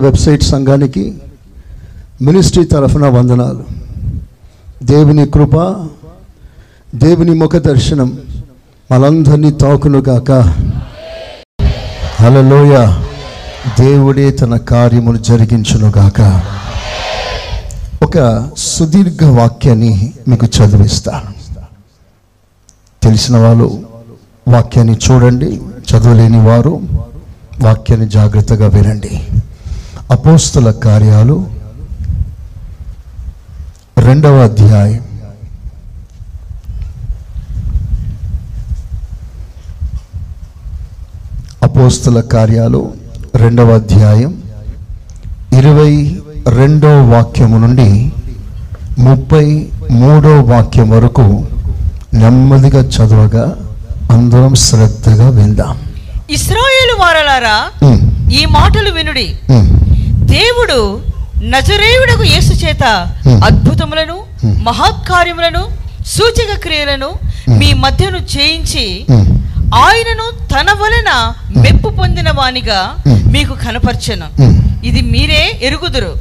Website సంఘానికి ministry తరఫున వందనాలు. దేవుని కృప దేవుని ముఖ దర్శనం మనందరినీ తాకును గాక హలలోయ దేవుడే తన కార్యమును జరిగించును గాక ఒక సుదీర్ఘ వాక్యాన్ని మీకు చదివిస్తాను తెలిసిన వాళ్ళు వాక్యాన్ని చూడండి చదవలేని వారు వాక్యాన్ని జాగ్రత్తగా వినండి. అపోస్తుల కార్యాలు రెండవ అధ్యాయం. అపోస్తుల కార్యాలు రెండవ అధ్యాయం ఇరవై రెండో వాక్యము నుండి ముప్పై మూడో వాక్యం వరకు నెమ్మదిగా చదవగా అందరం శ్రద్ధగా విందాం. ఇస్రాయేలు వారలారా ఈ మాటలు వినుడి. దేవుడు నజరేయుడకు యేసు చేత Hmm. అద్భుతములను Hmm. మహత్కార్యములను సూచక క్రియలను మీ మధ్యను చేయించి ఆయనను తన వలన మెప్పు పొందిన వానిగా Hmm. మీకు కనపరచెను ఇది మీరే ఎరుగుదురు.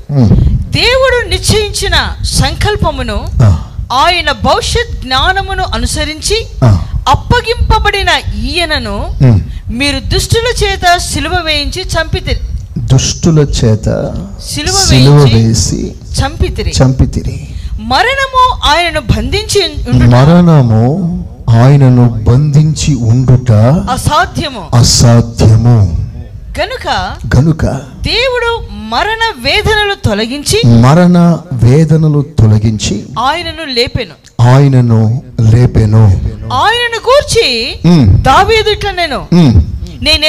దేవుడు నిశ్చయించిన సంకల్పమును ఆ, ఆయన భవిష్యత్ జ్ఞానమును అనుసరించి ఆ, అప్పగింపబడిన ఈయనను. మీరు దుష్టుల చేత సిలువ వేయించి చంపితిరి దుష్టుల చేత సిలువ వేసి చంపితిరి. చంపితిరి. మరణము ఆయనను బంధించి మరణము ఆయనను బంధించి ఉండుట అసాధ్యము. అసాధ్యము. గనుక గనుక దేవుడు మరణ వేదనలు తొలగించి మరణ వేదనలు తొలగించి ఆయనను లేపెను. ఆయనను లేపెను. ఆయనను గూర్చి ఉమ్, దావీదుట నేను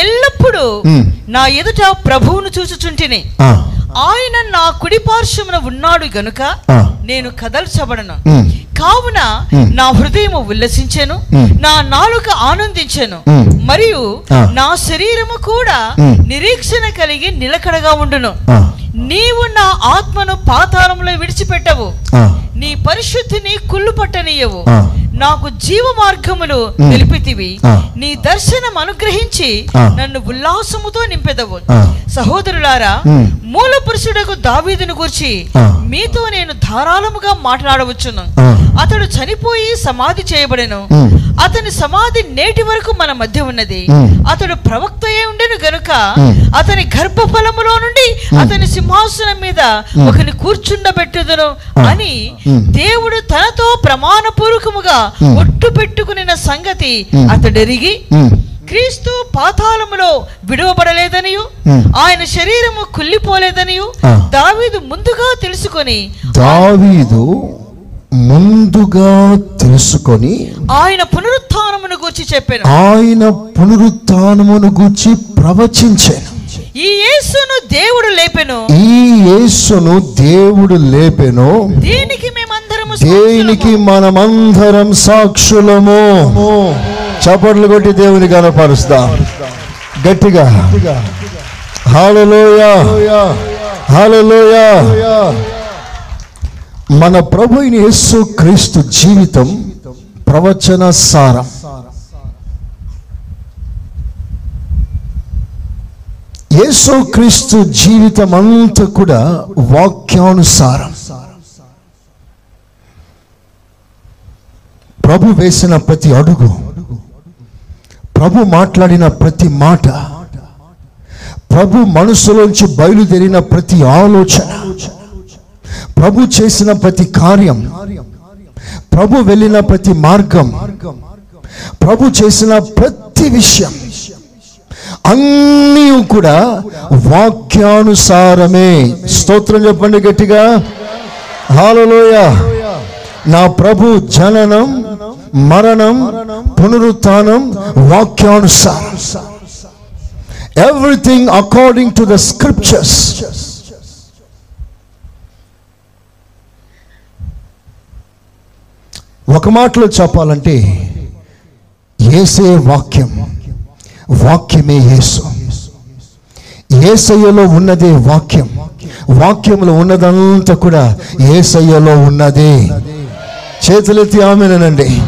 ఉమ్. నా ఎదుట ప్రభువును చూచుచుంటిని ఆయన నా కుడి పార్శ్వమున ఉన్నాడు గనుక నేను కదల్చబడను కావున. నా హృదయము ఉల్లసించెను. నా నాలుక ఆనందించెను. మరియు. నా శరీరము కూడా. నిరీక్షణ కలిగి నిలకడగా ఉండును నీవు నా ఆత్మను పాతాళంలో విడిచిపెట్టవు నీ పరిశుద్ధిని కుళ్ళు పట్టనీయవు. నాకు జీవ మార్గములు. నిలిపితివి. నీ దర్శనం అనుగ్రహించి. నన్ను ఉల్లాసముతో నింపెదవు. సహోదరులారా. మూల పురుషుడకు దావీదును గురించి. మీతో నేను ధారాళముగా మాట్లాడవచ్చును. అతడు చనిపోయి సమాధి చేయబడెను. అతని సమాధి నేటి వరకు మన మధ్య ఉన్నది. అతడు ప్రవక్తయే ఉండెను గనుక. అతని గర్భఫలములో నుండి అతని సింహాసనం మీద. ఒకని కూర్చుండబెట్టుదును. అని. దేవుడు తనతో ప్రమాణపూర్వకముగా Hmm. ఒట్టు పెట్టుకునిన సంగతి Hmm. అతడెరిగి క్రీస్తు పాతాళములో విడువబడలేదనియు Hmm. ఆయన శరీరము కుళ్ళిపోలేదనియు Ah. దావీదు ముందుగా తెలుసుకొని దావీదు ముందుగా తెలుసుకొని ఆయన పునరుత్థానమును గూర్చి చెప్పాను ఆయన పునరుత్నమును గూర్చి ప్రవచించాను ఈ యేసును దేవుడు లేపెను. ఈ యేసును దేవుడు లేపెను. దీనికి మేమందరము దేనికి. మనమందరం సాక్షులము? చప్పట్లు కొట్టి దేవుని కనపరుస్తా గట్టిగా. హాలలోయ. హాలలోయ. మన ప్రభు యేసు క్రీస్తు జీవితం ప్రవచన సారం. యేసు క్రీస్తు జీవితం అంతా కూడా వాక్యానుసారం. ప్రభు వేసిన ప్రతి అడుగు ప్రభు మాట్లాడిన ప్రతి మాట ప్రభు మనసులోంచి బయలుదేరిన ప్రతి ఆలోచన ప్రభు చేసిన ప్రతి కార్యం ప్రభు వెళ్ళిన ప్రతి మార్గం ప్రభు చేసిన ప్రతి విషయం అన్నీ కూడా వాక్యానుసారమే. స్తోత్రం చెప్పండి గట్టిగా. హాలలోయ నా ప్రభు జననం మరణం పునరుత్నం వాక్యానుసారం. Everything according to the scriptures ఒక మాటలో చెప్పాలంటే ఏసే వాక్యం. వాక్యమే యేసు. ఏసయ్యలో ఉన్నదే వాక్యం. వాక్యంలో ఉన్నదంతా కూడా ఏసయ్యలో ఉన్నదే. చేతులెత్తి ఆమెనండి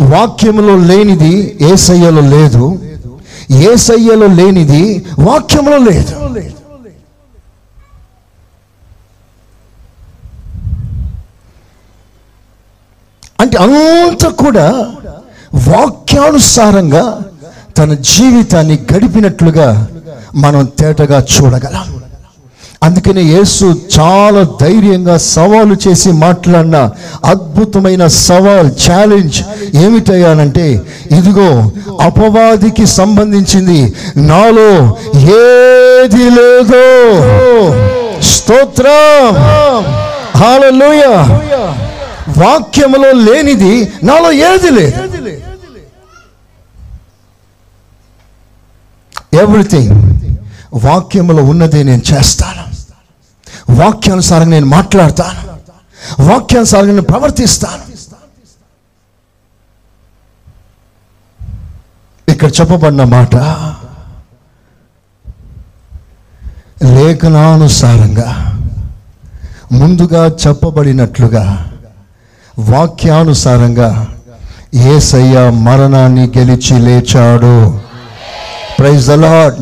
వాక్యంలో లేనిది ఏసయ్యలో లేదు. ఏసయ్యలో లేనిది వాక్యంలో లేదు. అంటే అంత కూడా వాక్యానుసారంగా తన జీవితాన్ని గడిపినట్లుగా మనం తేటగా చూడగలం. అందుకనే యేసు చాలా ధైర్యంగా సవాలు చేసి మాట్లాడిన అద్భుతమైన సవాల్ ఛాలెంజ్ ఏమిటయ్యానంటే ఇదిగో అపవాదికి సంబంధించింది నాలో ఏది లేదో. స్తోత్రం! హాలలోయ వాక్యములో లేనిది నాలో ఏది లేదు. ఎవ్రీథింగ్ వాక్యములో ఉన్నదే నేను చేస్తాను. వాక్యానుసారంగా నేను మాట్లాడతాను. వాక్యానుసారంగా నేను ప్రవర్తిస్తాను. ఇక్కడ చెప్పబడిన మాట లేఖనానుసారంగా ముందుగా చెప్పబడినట్లుగా వాక్యానుసారంగా ఏసయ్య మరణాన్ని గెలిచి లేచాడు. ప్రైజ్ ద లాడ్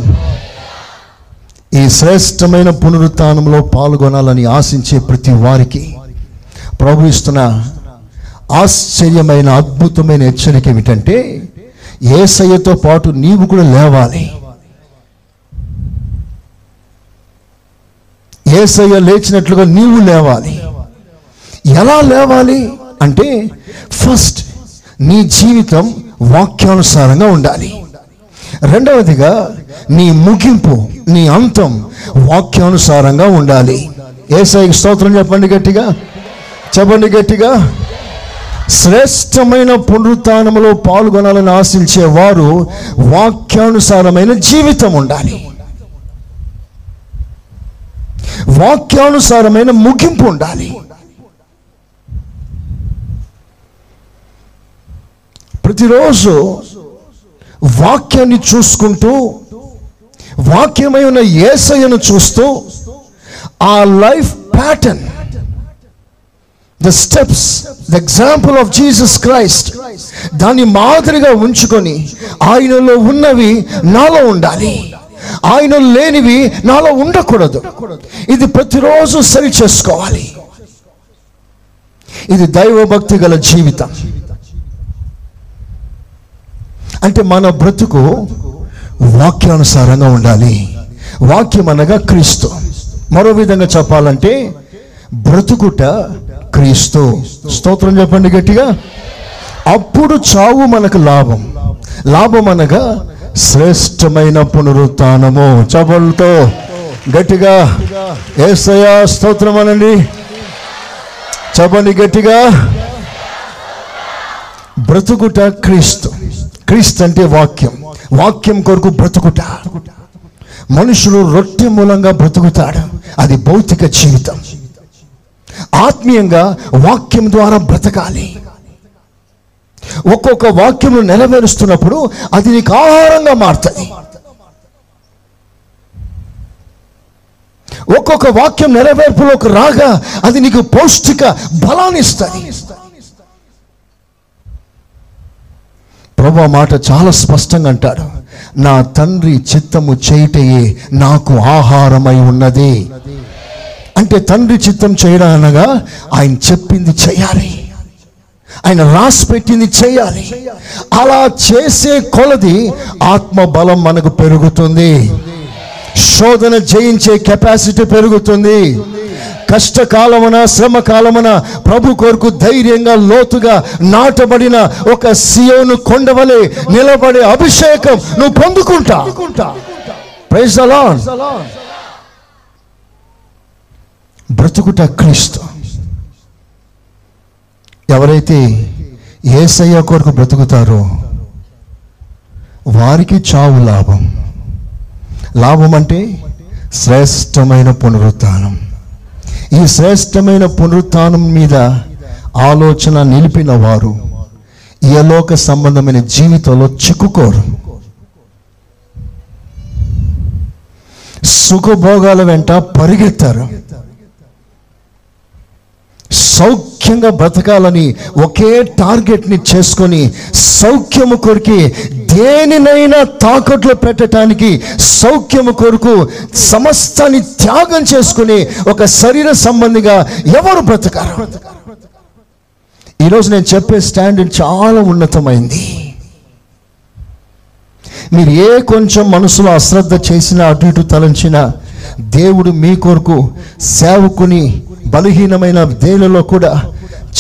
ఈ శ్రేష్టమైన పునరుత్నంలో పాల్గొనాలని ఆశించే ప్రతి వారికి ప్రభు ఇస్తున్న ఆశ్చర్యమైన అద్భుతమైన హెచ్చరిక ఏమిటంటే ఏసయ్యతో పాటు నీవు కూడా లేవాలి. ఏసయ్య లేచినట్లుగా నీవు లేవాలి. ఎలా లేవాలి అంటే ఫస్ట్ నీ జీవితం వాక్యానుసారంగా ఉండాలి. రెండవదిగా నీ ముగింపు నీ అంతం వాక్యానుసారంగా ఉండాలి. ఏసైకి స్తోత్రం చెప్పండి గట్టిగా. చెప్పండి గట్టిగా. శ్రేష్టమైన పునరుత్నములో పాల్గొనాలని ఆశించే వారు వాక్యానుసారమైన జీవితం ఉండాలి. వాక్యానుసారమైన ముగింపు ఉండాలి. ప్రతిరోజు వాక్యాన్ని చూసుకుంటూ వాక్యమై ఉన్న ఏసయ్యను చూస్తూ ఆ life pattern the steps the example of Jesus Christ దాన్ని మాదిరిగా ఉంచుకొని ఆయనలో ఉన్నవి నాలో ఉండాలి. ఆయన లేనివి నాలో ఉండకూడదు. ఇది ప్రతిరోజు సరి చేసుకోవాలి. ఇది దైవభక్తి గల జీవితం. అంటే మన బ్రతుకు వాక్యానుసారంగా ఉండాలి. వాక్యం అనగా క్రీస్తు. మరో విధంగా చెప్పాలంటే బ్రతుకుట క్రీస్తు. స్తోత్రం చెప్పండి గట్టిగా. అప్పుడు చావు మనకు లాభం. లాభం అనగా శ్రేష్టమైన పునరుత్నము. చపలతో గట్టిగా. ఏసయా స్తోత్రం అనండి. చెప్పండి గట్టిగా. బ్రతుకుట క్రీస్తు. క్రీస్తు అంటే వాక్యం. వాక్యం కొరకు బ్రతుకుట. మనుషులు రొట్టె మూలంగా బ్రతుకుతాడు. అది భౌతిక జీవితం. ఆత్మీయంగా వాక్యం ద్వారా బ్రతకాలి. ఒక్కొక్క వాక్యం నెరవేరుస్తున్నప్పుడు అది నీకు ఆహారంగా మారుతుంది. ఒక్కొక్క వాక్యం నెరవేర్పులోకి రాగా అది నీకు పౌష్టిక బలాన్ని ఇస్తుంది. ప్రభు మాట చాలా స్పష్టంగా అంటాడు. నా తండ్రి చిత్తము చేయుటయే నాకు ఆహారమై ఉన్నది. అంటే తండ్రి చిత్తం చేయడం అనగా ఆయన చెప్పింది చేయాలి. ఆయన రాసి పెట్టింది చేయాలి. అలా చేసే కొలది ఆత్మ బలం మనకు పెరుగుతుంది. శోధన జయించే కెపాసిటీ పెరుగుతుంది. కష్టకాలమున శ్రమ కాలమున ప్రభు కొరకు ధైర్యంగా లోతుగా నాటబడిన ఒక సియోను కొండవలే నిలబడే అభిషేకం నువ్వు పొందుకుంటా. ప్రైజ్ బ్రతుకుట క్రీస్తు. ఎవరైతే ఏసయ్య కొరకు బ్రతుకుతారో వారికి చావు లాభం. లాభం అంటే శ్రేష్టమైన పునరుత్నం ఈ శ్రేష్టమైన పునరుత్నం మీద ఆలోచన నిలిపిన వారు లోక సంబంధమైన జీవితంలో చిక్కుకోరు. సుఖభోగాల వెంట పరిగెత్తారు. సౌఖ్యంగా బ్రతకాలని ఒకే టార్గెట్ని చేసుకొని సౌఖ్యము కొరికి దేనినైనా తాకట్లో పెట్టడానికి సౌఖ్యము కొరకు సమస్తాన్ని త్యాగం చేసుకుని ఒక శరీర సంబంధిగా ఎవరు బ్రతకారు? ఈరోజు నేను చెప్పే స్టాండర్డ్ చాలా ఉన్నతమైంది. మీరు ఏ కొంచెం మనసులో అశ్రద్ధ చేసినా అటు ఇటు తలంచినా దేవుడు మీ కొరకు సేవకుని బలహీనమైన దేనిలో కూడా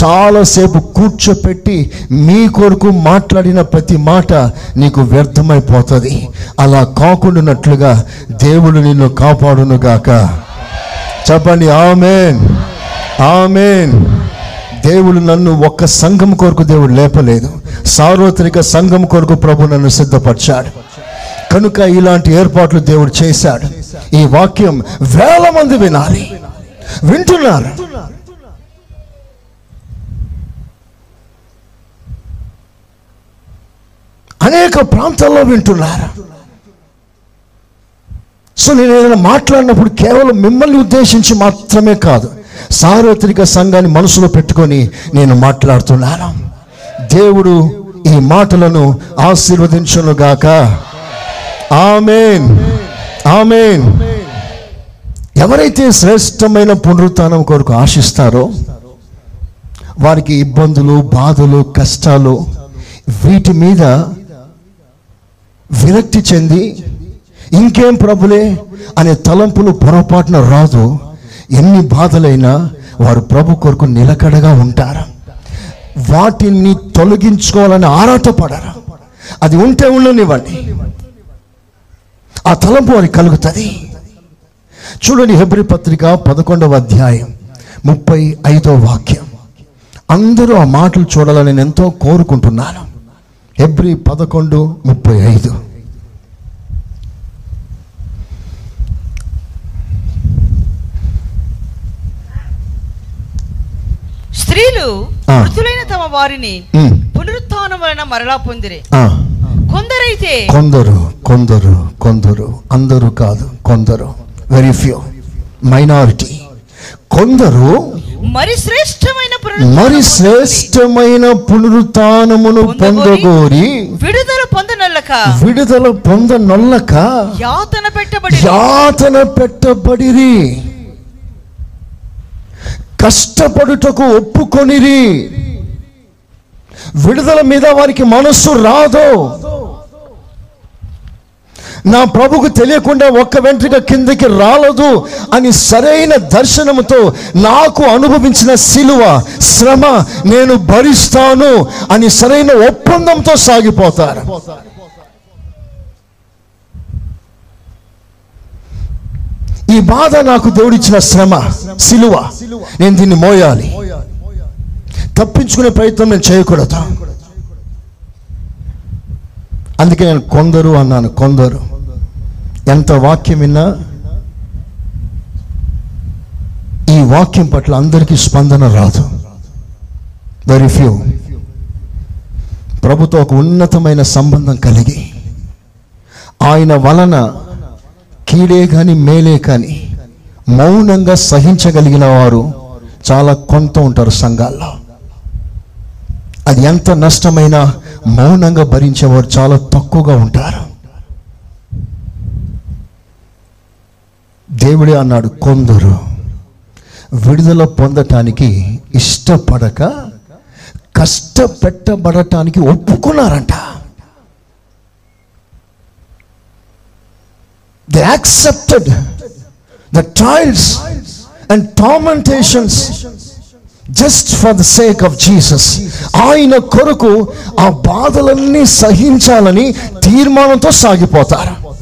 చాలాసేపు కూర్చోపెట్టి మీ కొరకు మాట్లాడిన ప్రతి మాట నీకు వ్యర్థమైపోతుంది. అలా కాకుండానట్లుగా దేవుడు నిన్ను కాపాడునుగాక. చెప్పండి ఆమెన్. ఆమెన్. దేవుడు నన్ను ఒక్క సంఘం కొరకు దేవుడు లేపలేదు. సార్వత్రిక సంఘం కొరకు ప్రభు నన్ను సిద్ధపరిచాడు. కనుక ఇలాంటి ఏర్పాట్లు దేవుడు చేశాడు. ఈ వాక్యం వేల మంది వినాలి. వింటున్నారు. అనేక ప్రాంతాల్లో వింటున్నారు? సో నేను ఏదైనా మాట్లాడినప్పుడు కేవలం మిమ్మల్ని ఉద్దేశించి మాత్రమే కాదు సార్వత్రిక సంఘాన్ని మనసులో పెట్టుకొని నేను మాట్లాడుతున్నాను. దేవుడు ఈ మాటలను ఆశీర్వదించును గాక. ఆమెన్. ఆమెన్. ఎవరైతే శ్రేష్టమైన పునరుత్నం కొరకు ఆశిస్తారో వారికి ఇబ్బందులు బాధలు కష్టాలు వీటి మీద విరక్తి చెంది ఇంకేం ప్రభులే అనే తలంపులు పొరపాటున రాదు. ఎన్ని బాధలైనా వారు ప్రభు కొరకు నిలకడగా ఉంటారు. వాటిని తొలగించుకోవాలని ఆరాటపడరు. అది ఉంటే ఉండనివ్వండి. ఆ తలంపు వారికి కలుగుతుంది. చూడండి హెబ్రి పత్రిక పదకొండవ అధ్యాయం ముప్పై ఐదో వాక్యం. అందరూ ఆ మాటలు చూడాలని నేను ఎంతో కోరుకుంటున్నాను. హెబ్రి పదకొండు ముప్పై ఐదు. స్త్రీలు. మృతులైన తమ వారిని ఉమ్, పునరుత్థానం వలన మరలా పొందిరి. కొందరైతే కొందరు కొందరు కొందరు. అందరూ కాదు కొందరు. వెరీ ఫ్యూ మైనారిటీ కొందరు మరి శ్రేష్టమైన మరి శ్రేష్టమైన పునరుత్నమును పొందగోరి విడుదల పొందనల్లక విడుదల పొందనొల్లక యాతన పెట్టబడి యాతన పెట్టబడిరి. కష్టపడుటకు ఒప్పుకొనిరి. విడుదల మీద వారికి మనస్సు రాదు నా ప్రభుకు తెలియకుండా ఒక్క వెంట్రిక కిందకి రాలదు అని సరైన దర్శనముతో నాకు అనుభవించిన సిలువ శ్రమ నేను భరిస్తాను అని సరైన ఒప్పందంతో సాగిపోతారు. ఈ బాధ నాకు దేవుడిచ్చిన శ్రమ సిలువ. నేను దీన్ని మోయాలి. తప్పించుకునే ప్రయత్నం నేను చేయకూడదు. అందుకే నేను కొందరు అన్నాను కొందరు. ఎంత వాక్యం విన్నా ఈ వాక్యం పట్ల అందరికీ స్పందన రాదు. వెరీ ఫ్యూ ప్రభుతో ఒక ఉన్నతమైన సంబంధం కలిగి ఆయన వలన కీడే కానీ మేలే కానీ మౌనంగా సహించగలిగిన వారు చాలా కొంత ఉంటారు సంఘాల్లో. అది ఎంత నష్టమైనా మౌనంగా భరించేవారు చాలా తక్కువగా ఉంటారు. దేవుడే అన్నాడు కొందరు విడుదల పొందటానికి ఇష్టపడక కష్టపెట్టబడటానికి ఒప్పుకున్నారంట. They accepted the trials and tormentations just for the sake of Jesus ఆయన కొరకు ఆ బాధలన్నీ సహించాలని తీర్మానంతో సాగిపోతారు.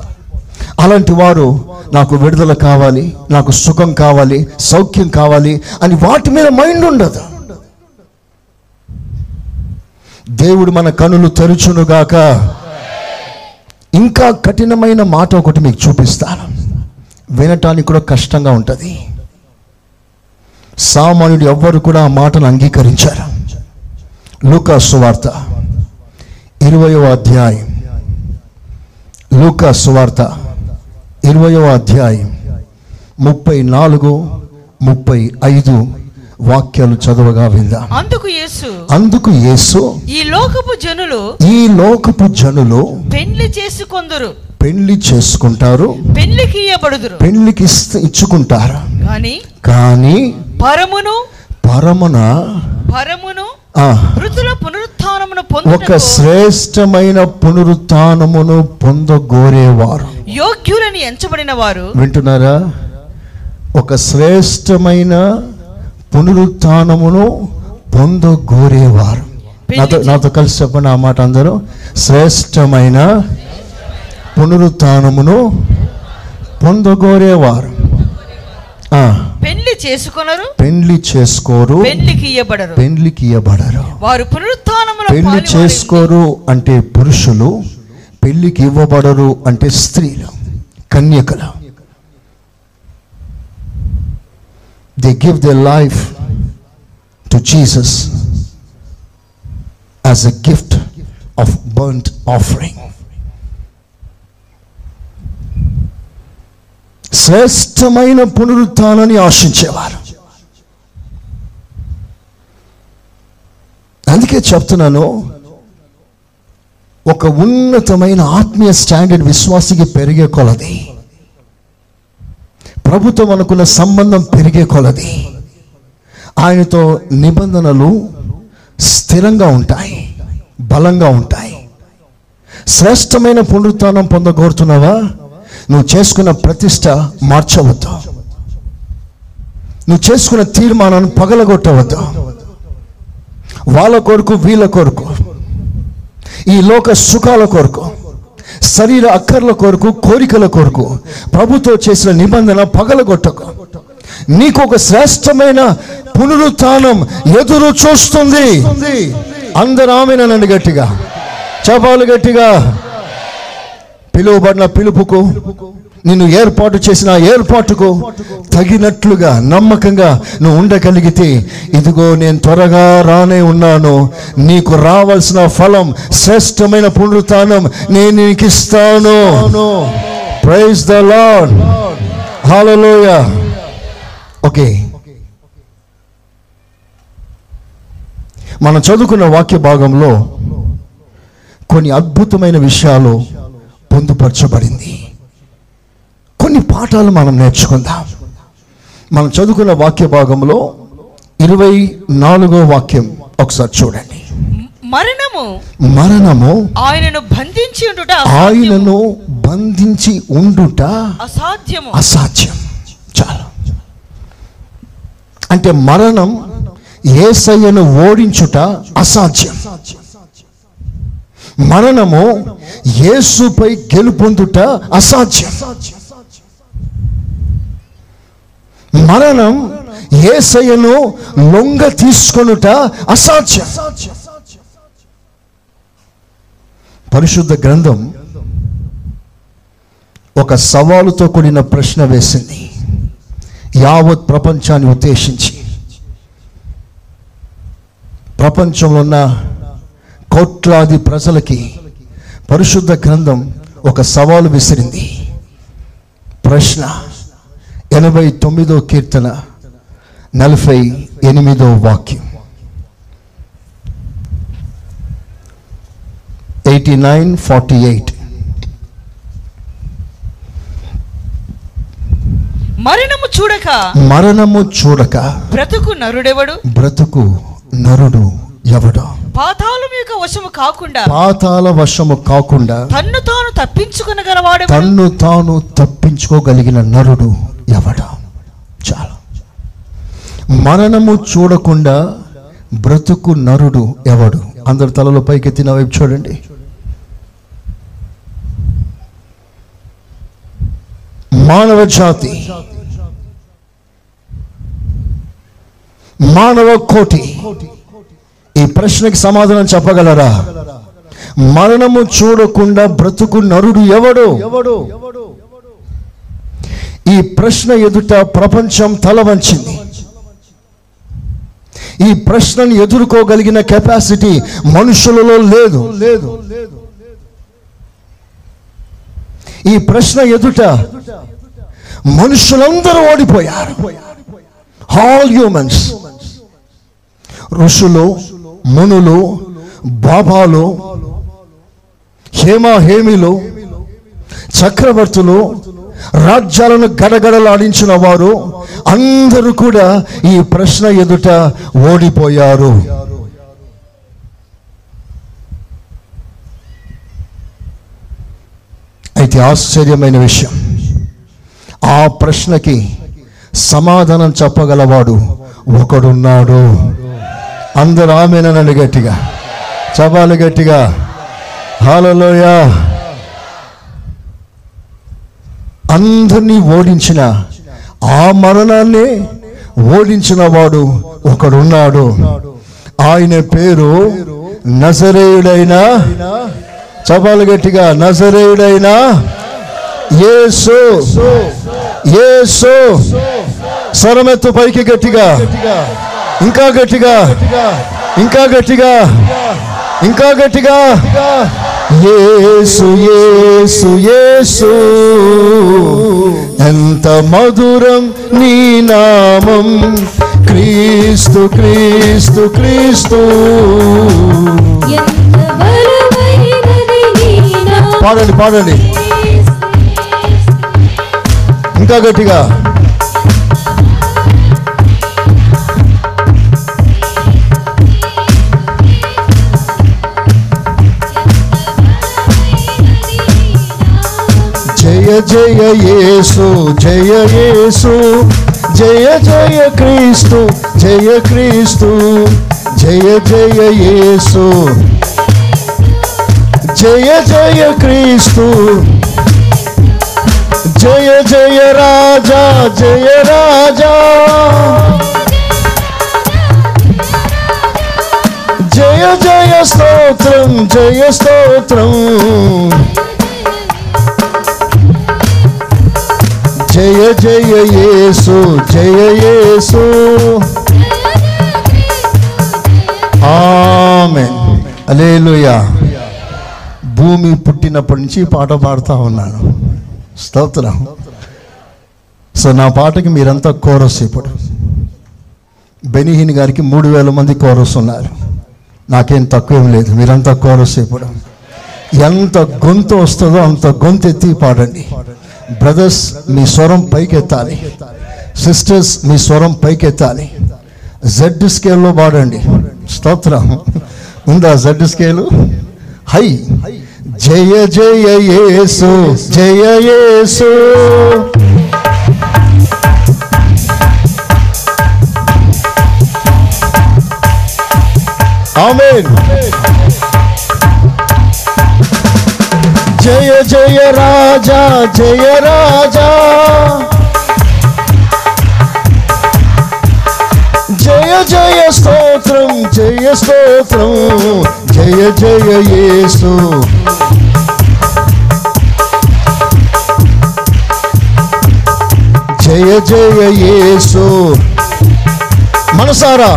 అలాంటి వారు నాకు విడుదల కావాలి నాకు సుఖం కావాలి సౌఖ్యం కావాలి అని వాటి మీద మైండ్ ఉండదు. దేవుడు మన కనులు తెరుచునుగాక. ఇంకా కఠినమైన మాట ఒకటి మీకు చూపిస్తాను. వినటానికి కూడా కష్టంగా ఉంటుంది. సామాన్యుడు ఎవ్వరు కూడా ఆ మాటను అంగీకరించారు. లూకాసు సువార్త ఇరవయో అధ్యాయం. లూకాసు సువార్త ఇరవయో అధ్యాయం ముప్పై నాలుగు ముప్పై ఐదు వాక్యాలు చదవగా విందాం. అందుకు యేసు అందుకు యేసు ఈ లోకపు జనులు ఈ లోకపు జనులు పెండ్లి చేసుకొందురు. పెళ్ళి చేసుకుంటారు పెండ్లికి ఇయ్యబడుదురు. పెళ్ళికి ఇచ్చుకుంటారు. కానీ కానీ పరమును పరమున పరమును పునరుత్థానమును ఒక శ్రేష్టమైన పునరుత్నమును పొందగోరేవారు. యోగ్యులని ఎంచబడిన వారు వింటున్నారా? ఒక శ్రేష్టమైన పునరుత్నమును పొందగోరేవారు. నాతో నాతో కలిసి చెప్పండి ఆ మాట అందరూ. శ్రేష్టమైన పునరుత్నమును పొందగోరేవారు. పెళ్ళి చేసుకొనరు పెండ్లి చేసుకోరు పెళ్ళికి ఇయ్యబడరు. పెండ్లికి ఇవ్వబడరు వారు పునరుత్థానములో పెళ్ళి చేసుకోరు అంటే పురుషులు పెళ్ళికి ఇవ్వబడరు అంటే స్త్రీలు కన్యకలు. They give the life to Jesus as a gift of burnt offering శ్రేష్టమైన పునరుత్నాన్ని ఆశించేవారు. అందుకే చెప్తున్నాను ఒక ఉన్నతమైన ఆత్మీయ స్టాండర్డ్ విశ్వాసికి పెరిగే కొలది. ప్రభుత్వం అనుకున్న సంబంధం పెరిగే కొలది. ఆయనతో నిబంధనలు స్థిరంగా ఉంటాయి బలంగా ఉంటాయి. శ్రేష్టమైన పునరుత్నం పొందగోరుతున్నావా? నువ్వు చేసుకున్న ప్రతిష్ట మార్చవద్దు. నువ్వు చేసుకున్న తీర్మానాన్ని పగలగొట్టవద్దు. వాళ్ళ కొరకు వీళ్ళ కొరకు ఈ లోక సుఖాల కొరకు శరీర అక్కర్ల కొరకు కోరికల కొరకు ప్రభుతో చేసిన నిబంధన పగలగొట్టకు. నీకు ఒక శ్రేష్టమైన పునరుత్నం ఎదురు చూస్తుంది. అందరు ఆమెనండి గట్టిగా చెప్పాలి గట్టిగా. పిలువబడిన పిలుపుకు నిన్ను ఏర్పాటు చేసిన ఏర్పాటుకు తగినట్లుగా నమ్మకంగా నువ్వు ఉండగలిగితే ఇదిగో నేను త్వరగా రానే ఉన్నాను. నీకు రావాల్సిన ఫలం శ్రేష్టమైన పునరుత్నం నేను నీకు ఇస్తాను. Praise the Lord hallelujah okay మనం చదువుకున్న వాక్య భాగంలో కొన్ని అద్భుతమైన విషయాలు పొందుపరచబడింది. కొన్ని పాఠాలు మనం నేర్చుకుందాం. మనం చదువుకున్న వాక్య భాగంలో ఇరవై నాలుగో వాక్యం ఒకసారి చూడండి. మరణము మరణము ఆయనను బంధించి ఉండుట ఆయనను బంధించి ఉండుట అసాధ్యము. అసాధ్యం. చాలు. అంటే మరణం ఏసయ్యను ఓడించుట అసాధ్యం. మరణము యేసుపై గెలుపొందుట అసాధ్యం. మరణం ఏసయ్యను లొంగ తీసుకొనుట అసాధ్యం. పరిశుద్ధ గ్రంథం ఒక సవాలుతో కూడిన ప్రశ్న వేసింది. యావత్ ప్రపంచాన్ని ఉద్దేశించి. ప్రపంచంలో ఉన్న కోట్లాది ప్రజలకి పరిశుద్ధ గ్రంథం ఒక సవాలు విసిరింది. ప్రశ్న ఎనభై తొమ్మిదో కీర్తన నలభై ఎనిమిదో వాక్యం. Eighty nine forty eight. మరణము చూడక మరణము చూడక బ్రతుకు నరుడెవడు? బ్రతుకు నరుడు. ఎవడో? పాతాళం యొక్క వశము కాకుండా పాతాల వశము కాకుండా తన్ను తాను తప్పించుకునగలవాడు తన్ను తాను తప్పించుకోగలిగిన నరుడు ఎవడ? చాలు. మరణము చూడకుండా బ్రతుకు నరుడు ఎవడు? అందరు తలలో పైకెత్తిన వైపు చూడండి. మానవ జాతి. మానవ కోటి. ఈ ప్రశ్నకి సమాధానం చెప్పగలరా? మరణము చూడకుండా బ్రతుకు నరుడు ఎవడు? ఎవడు? ఈ ప్రశ్న ఎదుట ప్రపంచం తల వంచింది. ఈ ప్రశ్నను ఎదుర్కోగలిగిన కెపాసిటీ మనుషులలో లేదు. లేదు ఈ ప్రశ్న ఎదుట మనుషులందరూ ఓడిపోయారు. ఆల్ హ్యూమన్స్ ఋషులు మునులు బాబాలు హేమా హేమిలు చక్రవర్తులు రాజ్యాలను గడగడలాడించిన వారు అందరూ కూడా ఈ ప్రశ్న ఎదుట ఓడిపోయారు. అయితే ఆశ్చర్యమైన విషయం ఆ ప్రశ్నకి సమాధానం చెప్పగలవాడు ఒకడున్నాడు. అందరూ ఆమెనండి గట్టిగా. చపాలి గట్టిగా. హాలలోయ అందరినీ ఓడించిన ఆ మరణాన్ని ఓడించిన వాడు ఒకడున్నాడు. ఆయన పేరు నజరేయుడైన చపాలి గట్టిగా నజరేయుడైన ఏసు ఏసు సరమెత్తు పైకి గట్టిగా. ఇంకా గట్టిగా ఇంకా గట్టిగా ఇంకా గట్టిగా. యేసు యేసు యేసు ఎంత మధురం నీ నామం. క్రీస్తు క్రీస్తు క్రీస్తు. పాడండి పాడండి. ఇంకా గట్టిగా. జయ జయ యేసు జయ యేసు జయ జయ క్రీస్తు జయ క్రీస్తు జయ జయ యేసు జయ జయ క్రీస్తు జయ జయ రాజా జయ రాజా జయ జయ స్తోత్రం జయ జయ జయ యేసు జయ యేసు. ఆమెన్. అలేలుయా భూమి పుట్టినప్పటి నుంచి పాట పాడుతూ ఉన్నాను. స్తోత్రం. సో నా పాటకి మీరంతా కోరస్ ఇప్పుడు. బెనిహిన్ గారికి మూడు వేల మంది కోరస్ ఉన్నారు. నాకేం తక్కువేం లేదు. మీరంతా కోరస్ ఇప్పుడు. ఎంత గొంతు వస్తుందో అంత గొంతు ఎత్తి పాడండి. బ్రదర్స్ మీ స్వరం పైకెత్తాలి. సిస్టర్స్ మీ స్వరం పైకెత్తాలి. జెడ్ స్కేల్లో పాడండి. స్తోత్రం. ఉందా జెడ్ స్కేలు హై. జయ జయ యేసు జయ యేసు. ఆమెన్ జయ జయ రాజా జయ రాజా జయ జయ స్తోత్రం జయ స్తోత్రం జయ జయ యేసు జయ జయ యేసు మనసారా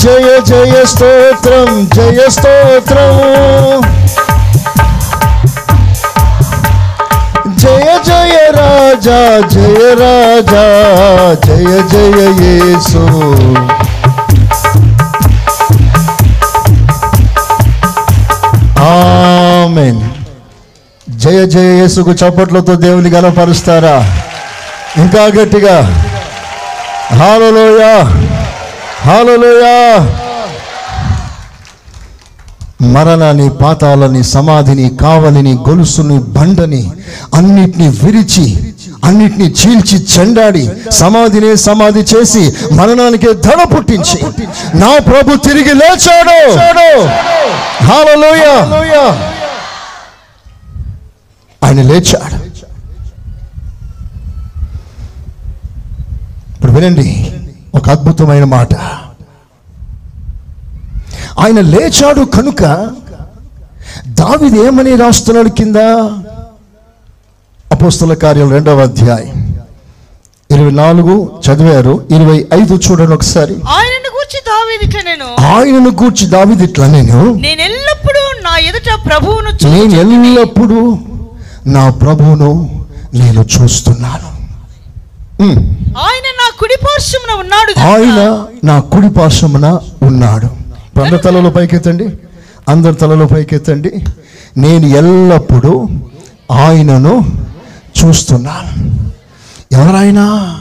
జయ జయ స్తోత్రం జయ స్తోత్రం. జయ జయ రాజా జయ రాజా జయ జయ యేసు. ఆమెన్. జయ జయ యేసుకు చప్పట్లతో దేవుని గలపరుస్తారా? ఇంకా గట్టిగా. Hallelujah hallelujah. మరణాన్ని పాతాలని సమాధిని కావలిని గొలుసుని బండని అన్నిటిని విరిచి అన్నిటిని చీల్చి చెండాడి సమాధినే సమాధి చేసి మరణానికి ధన పుట్టించి. నా ప్రభు తిరిగి లేచాడు. ఆయన లేచాడు. ఇప్పుడు వినండి. ఒక అద్భుతమైన మాట. ఆయన లేచాడు కనుక దావిది ఏమని రాస్తున్నాడు కింద? అపోస్తుల కార్యం రెండవ అధ్యాయం. ఇరవై నాలుగు చదివారు ఇరవై ఐదు చూడండి ఒకసారి. ఆయనను గూర్చి దావీదిట్ల నేను. ఆయనను కూర్చి ఇట్లా నేను. నేను ఎల్లప్పుడూ నా ఎదుట ప్రభువును నేను ఎల్లప్పుడూ నా ప్రభువును నేను చూస్తున్నాను. ఆయన నా కుడి పార్శ్వమున ఉన్నాడు ఆయన నా కుడి పార్శ్వమున ఉన్నాడు. అందరి తలలో పైకెత్తండి. అందరి తలలో పైకెత్తండి. నేను ఎల్లప్పుడూ ఆయనను చూస్తున్నాను. ఎవరైనా?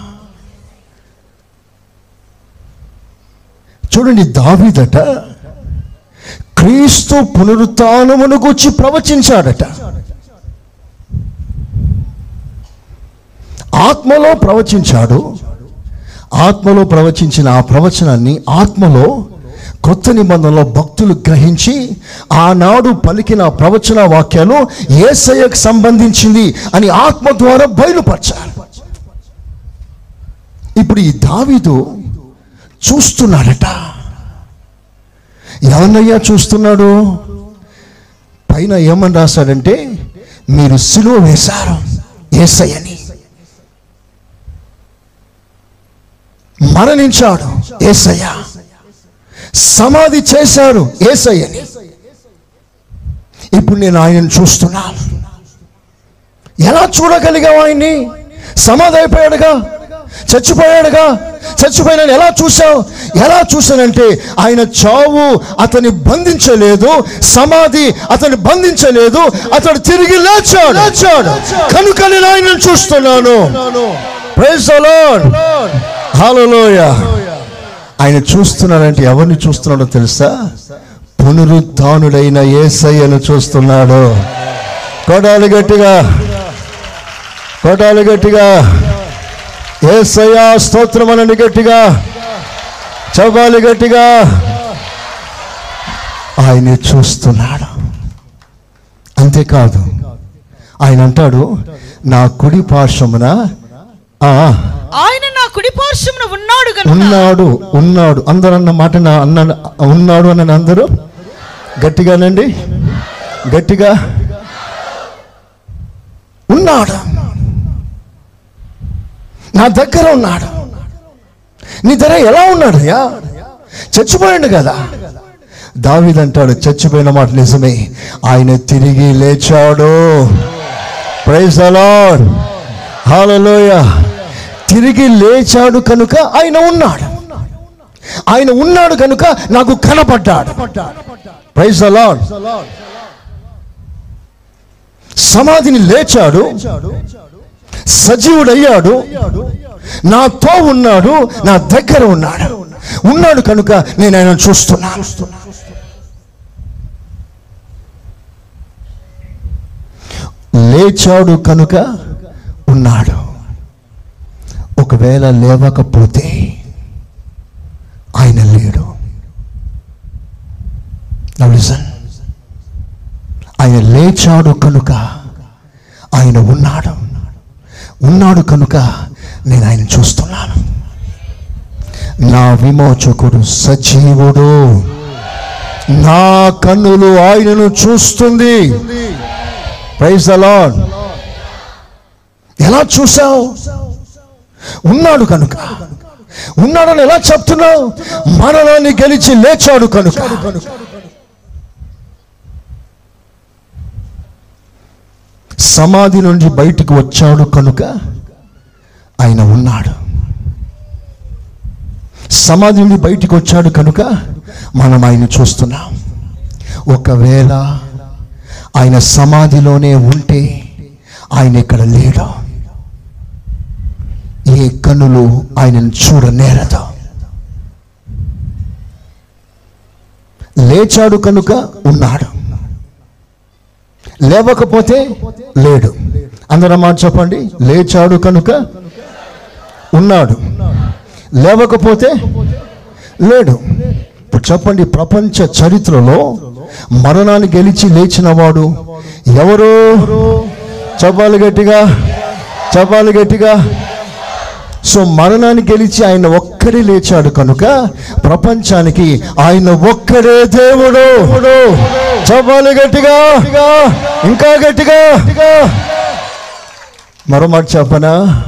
చూడండి దావీదట క్రీస్తు పునరుత్నమును గురించి ప్రవచించాడట. ఆత్మలో ప్రవచించాడు. ఆత్మలో ప్రవచించిన ఆ ప్రవచనాన్ని ఆత్మలో కొత్త నిబంధనలో భక్తులు గ్రహించి ఆనాడు పలికిన ప్రవచన వాక్యాలు ఏసయ్యకు సంబంధించింది అని ఆత్మ ద్వారా బయలుపరచారు. ఇప్పుడు ఈ దావీదు చూస్తున్నాడట. ఎవరినయ్యా చూస్తున్నాడు? పైన ఏమని రాశాడంటే మీరు సిలువ వేశారు ఏసయ్యని. మరణించాడు ఏసయ్య. సమాధి చేశారు ఏసయ్యని. ఇప్పుడు నేను ఆయనను చూస్తున్నాను ఎలా చూడగలిగావు ఆయన్ని? సమాధి అయిపోయాడుగా? చచ్చిపోయాడుగా? చచ్చిపోయిన ఎలా చూసావు ఎలా చూశానంటే ఆయన చావు అతన్ని బంధించలేదు సమాధి అతన్ని బంధించలేదు అతడు తిరిగి లేచాడు. లేచాడు. కనుక నేను ఆయనను చూస్తున్నాను. Praise the Lord hallelujah. ఆయన చూస్తున్నాడంటే ఎవరిని చూస్తున్నాడో తెలుసా? పునరుద్ధానుడైన ఏసయ్యను చూస్తున్నాడు. కోటాలు గట్టిగా. కోటాలు గట్టిగా. ఏసయ్య స్తోత్రం అనండి గట్టిగా. చవ్వాలి గట్టిగా. ఆయన చూస్తున్నాడు. అంతేకాదు ఆయన అంటాడు నా కుడి పార్శ్వమున ఆయన నా కుడి పార్శ్వమున ఉన్నాడు ఉన్నాడు ఉన్నాడు. అందరూ అన్న మాట నా అన్న ఉన్నాడు అని అందరూ? గట్టిగానండి? గట్టిగా? ఉన్నాడు? నా దగ్గర ఉన్నాడు. నీ దగ్గర ఎలా ఉన్నాడు యా చచ్చిపోయాడు కదా. దావిదంటాడు చచ్చిపోయిన మాట నిజమే. ఆయన తిరిగి లేచాడు. ప్రైజ్ అలాడ్ హాలలోయ. తిరిగి లేచాడు కనుక ఆయన ఉన్నాడు. ఆయన ఉన్నాడు కనుక నాకు కనపడ్డాడు. ప్రైజ్ అలాడ్ సమాధిని లేచాడు. సజీవుడయ్యాడు. నాతో ఉన్నాడు. నా దగ్గర ఉన్నాడు. ఉన్నాడు కనుక నేను ఆయన చూస్తున్నా. లేచాడు కనుక ఉన్నాడు. ఒకవేళ లేవకపోతే ఆయన లేడు. Now ఆయన లేచాడు కనుక ఆయన ఉన్నాడు. ఉన్నాడు కనుక నేను ఆయన చూస్తున్నాను. నా విమోచకుడు సజీవుడు. నా కన్నులు ఆయనను చూస్తుంది. ప్రైజ్ అలాడ్ ఎలా చూసావు ఉన్నాడు కనుక. ఉన్నాడని ఎలా చెప్తున్నావు? మరణాన్ని గెలిచి లేచాడు కనుక. సమాధి నుండి బయటికి వచ్చాడు కనుక ఆయన ఉన్నాడు. సమాధి నుండి బయటికి వచ్చాడు కనుక మనం ఆయన చూస్తున్నాం. ఒకవేళ ఆయన సమాధిలోనే ఉంటే ఆయన ఇక్కడ లేడు. ఏ కనులు ఆయనను చూడనేరదు. లేచాడు కనుక ఉన్నాడు. లేవకపోతే లేడు. అందరం మాట చెప్పండి? లేచాడు కనుక ఉన్నాడు. లేవకపోతే లేడు. ఇప్పుడు చెప్పండి ప్రపంచ చరిత్రలో మరణాన్ని గెలిచి లేచిన వాడు ఎవరు? చెప్పాలి గట్టిగా. చెప్పాలి గట్టిగా. సో మరణాన్ని గెలిచి ఆయన ఒక్కడే లేచాడు కనుక ప్రపంచానికి ఆయన ఒక్కడే దేవుడు. చెప్పాలి గట్టిగా? ఇంకా గట్టిగా? మరో మాట చెప్పనా?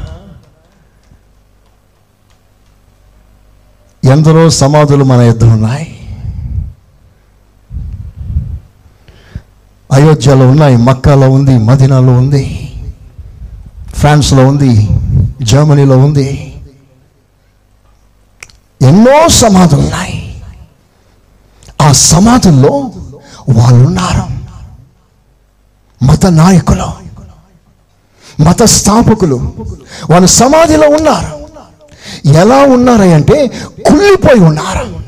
ఎందరో సమాధులు మన ఇద్దరు ఉన్నాయి. అయోధ్యలో ఉన్నాయి మక్కాలో ఉంది మదీనాలో ఉంది ఫ్రాన్స్లో ఉంది. జర్మనీలో ఉంది. ఎన్నో సమాధులు ఉన్నాయి ఆ సమాధుల్లో వాళ్ళు ఉన్నారు మత నాయకులు మత స్థాపకులు వాళ్ళు సమాధిలో ఉన్నారు. ఎలా ఉన్నారంటే కుళ్ళిపోయి ఉన్నారు.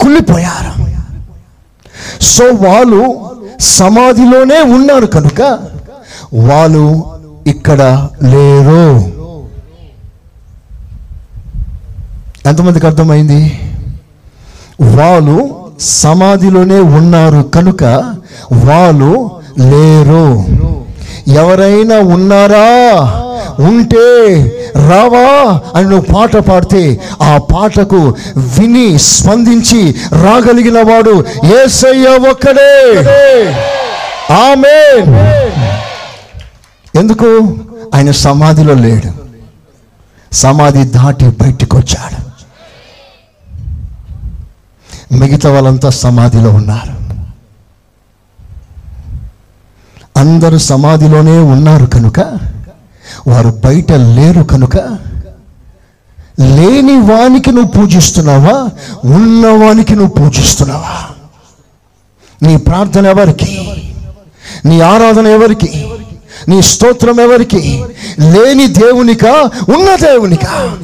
కుళ్ళిపోయారు. సో వాళ్ళు సమాధిలోనే ఉన్నారు కనుక వాళ్ళు ఇక్కడ లేరు. ఎంతమందికి అర్థమైంది? వాళ్ళు సమాధిలోనే ఉన్నారు కనుక వాళ్ళు లేరు. ఎవరైనా ఉన్నారా? ఉంటే రావా అని నువ్వు పాట పాడితే ఆ పాటకు విని స్పందించి రాగలిగిన వాడు ఏసయ్య ఒక్కడే. ఆమె ఎందుకు? ఆయన సమాధిలో లేడు. సమాధి దాటి బయటికి వచ్చాడు. మిగతా వాళ్ళంతా సమాధిలో ఉన్నారు. అందరూ సమాధిలోనే ఉన్నారు కనుక వారు బయట లేరు కనుక లేని వానికి నువ్వు పూజిస్తున్నావా? ఉన్నవానికి నువ్వు పూజిస్తున్నావా? నీ ప్రార్థన ఎవరికి? నీ ఆరాధన ఎవరికి? నీ స్తోత్రం ఎవరికి? లేని దేవునికా? ఉన్న దేవునికా?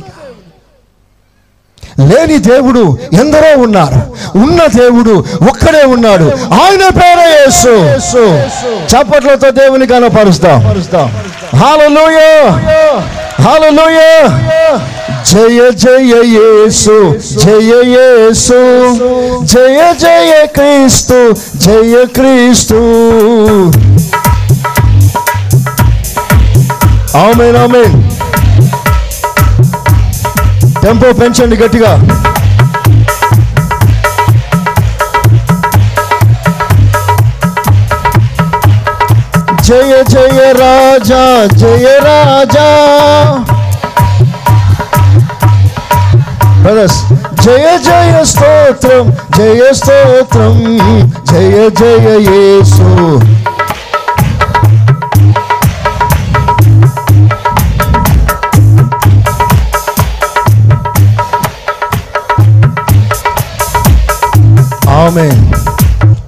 లేని దేవుడు ఎందరో ఉన్నారు. ఉన్న దేవుడు ఒక్కడే ఉన్నాడు. ఆయన పేరే యేసు. చప్పట్లతో దేవుని కనపరుస్తాం హాలలోయ హాలలోయ జయ జయ యేసు. జయ యేసు. జయ జయ క్రీస్తు. జయ క్రీస్తు. Amen amen. టెంపో పెంచండి గట్టిగా. జయ జయ రాజా జయ రాజా. బ్రదర్స్ జయ జయ స్తోత్రం జయ స్తోత్రం జయ జయ యేసు. ఆమె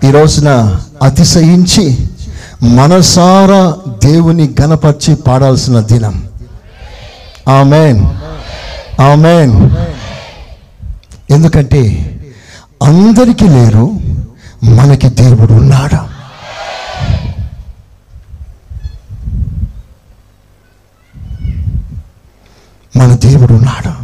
ఈ రోజున అతిశయించి మనసారా దేవుని గణపరిచి పాడాల్సిన దినం. ఆమెన్. ఆమెన్. ఎందుకంటే అందరికీ లేరు మనకి దేవుడు ఉన్నాడు? మన దేవుడు ఉన్నాడు?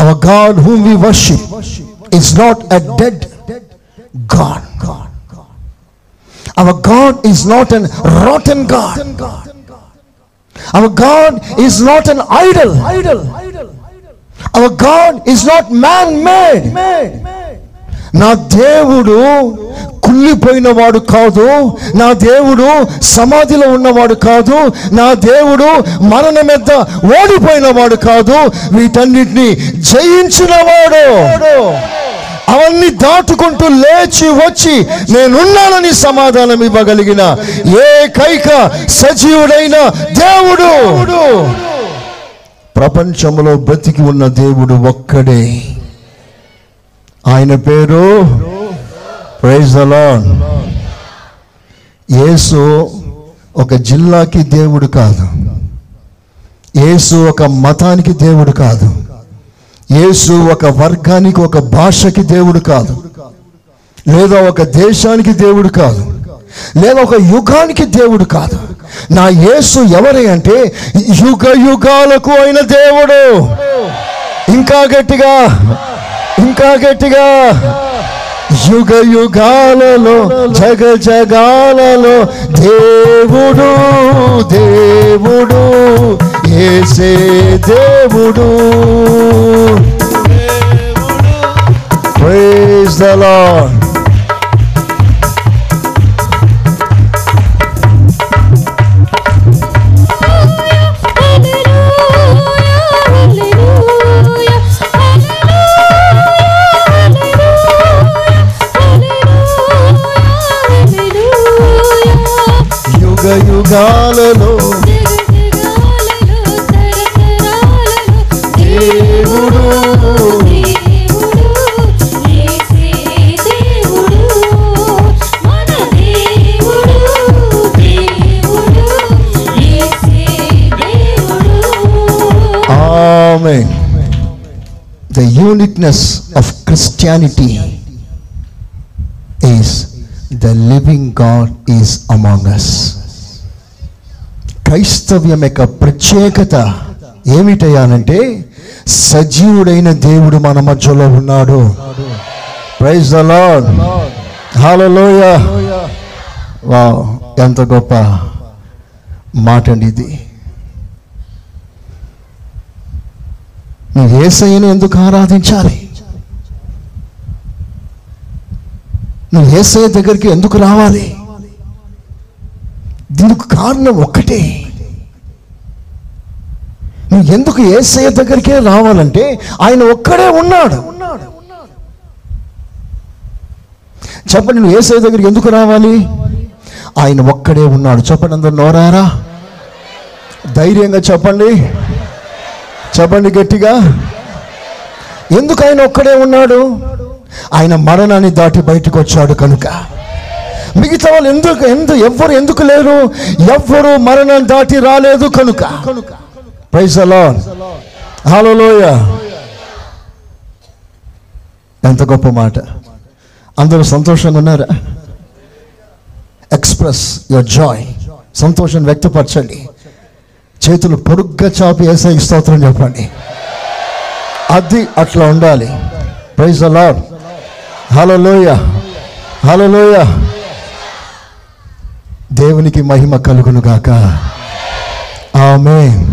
Our God whom we worship is not a dead God. Our God is not an rotten God. Our God is not an idol. Our God is not man-made. నా దేవుడు కుళ్ళిపోయిన వాడు కాదు నా దేవుడు సమాధిలో ఉన్నవాడు కాదు నా దేవుడు మరణ మీద ఓడిపోయిన వాడు కాదు వీటన్నిటిని జయించినవాడు. అవన్నీ దాటుకుంటూ లేచి వచ్చి నేనున్నానని సమాధానం ఇవ్వగలిగిన ఏకైక సజీవుడైన దేవుడు. ప్రపంచంలో బ్రతికి ఉన్న దేవుడు ఒక్కడే. ఆయన పేరు? ప్రైజ్ అలాన్ యేసు ఒక జిల్లాకి దేవుడు కాదు. యేసు ఒక మతానికి దేవుడు కాదు. యేసు ఒక వర్గానికి ఒక భాషకి దేవుడు కాదు. లేదా ఒక దేశానికి దేవుడు కాదు. లేదా ఒక యుగానికి దేవుడు కాదు. నా యేసు ఎవరి అంటే యుగ యుగాలకు అయిన దేవుడు. ఇంకా గట్టిగా ఇంకా గట్టిగా యుగ యుగాలలో జగ జగాలలో దేవుడు దేవుడు ఏసే దేవుడు. Praise the Lord Amen. The uniqueness of Christianity is the living God is among us. క్రైస్తవ్యం యొక్క ప్రత్యేకత ఏమిటయ్యానంటే సజీవుడైన దేవుడు మన మధ్యలో ఉన్నాడు. Praise the Lord hallelujah wow ఎంత గొప్ప మాట అండి ఇది. నువ్వు ఏసయ్యను ఎందుకు ఆరాధించాలి? నువ్వు ఏసయ్య దగ్గరికి ఎందుకు రావాలి? దీనికి కారణం ఒక్కటే. నువ్వు ఎందుకు ఏసయ్య దగ్గరికే రావాలంటే ఆయన ఒక్కడే ఉన్నాడు. చెప్పండి నువ్వు ఏసయ్య దగ్గరికి ఎందుకు రావాలి? ఆయన ఒక్కడే ఉన్నాడు. చెప్పండి అందరు నోరారా? ధైర్యంగా చెప్పండి. చెప్పండి గట్టిగా. ఎందుకు ఆయన ఒక్కడే ఉన్నాడు? ఆయన మరణాన్ని దాటి బయటకు వచ్చాడు కనుక. మిగతా వాళ్ళు ఎందుకు ఎందు ఎవ్వరు ఎందుకు లేరు? ఎవ్వరు మరణం దాటి రాలేదు కనుక. ప్రైజ్ అలాన్ హలోయ ఎంత గొప్ప మాట. అందరూ సంతోషంగా ఉన్నారా? ఎక్స్ప్రెస్ యువర్ జాయ్ సంతోషం వ్యక్తపరచండి. చేతులు పొడుగ్గా చాపి వేసే స్తోత్రం చెప్పండి. అది అట్లా ఉండాలి. ప్రైజ్ లోయ హలో లోయ దేవునికి మహిమ కలుగును గాక. ఆమె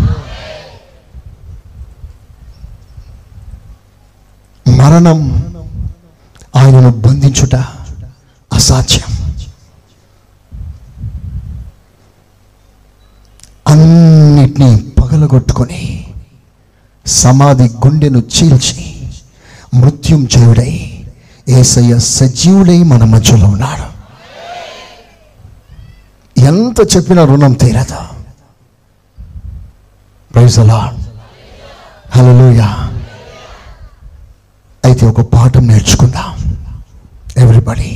మరణం ఆయనను బంధించుట అసాధ్యం. అన్నిటినీ పగలగొట్టుకొని సమాధి గుండెను చీల్చి మృత్యుం చేయుడై ఏసయ్య సజీవుడై మన మధ్యలో ఉన్నాడు. ఎంత చెప్పినా రుణం తీరదు? ప్రైజ్ హలోయా అయితే ఒక పాఠం నేర్చుకుందాం. ఎవ్రీబడి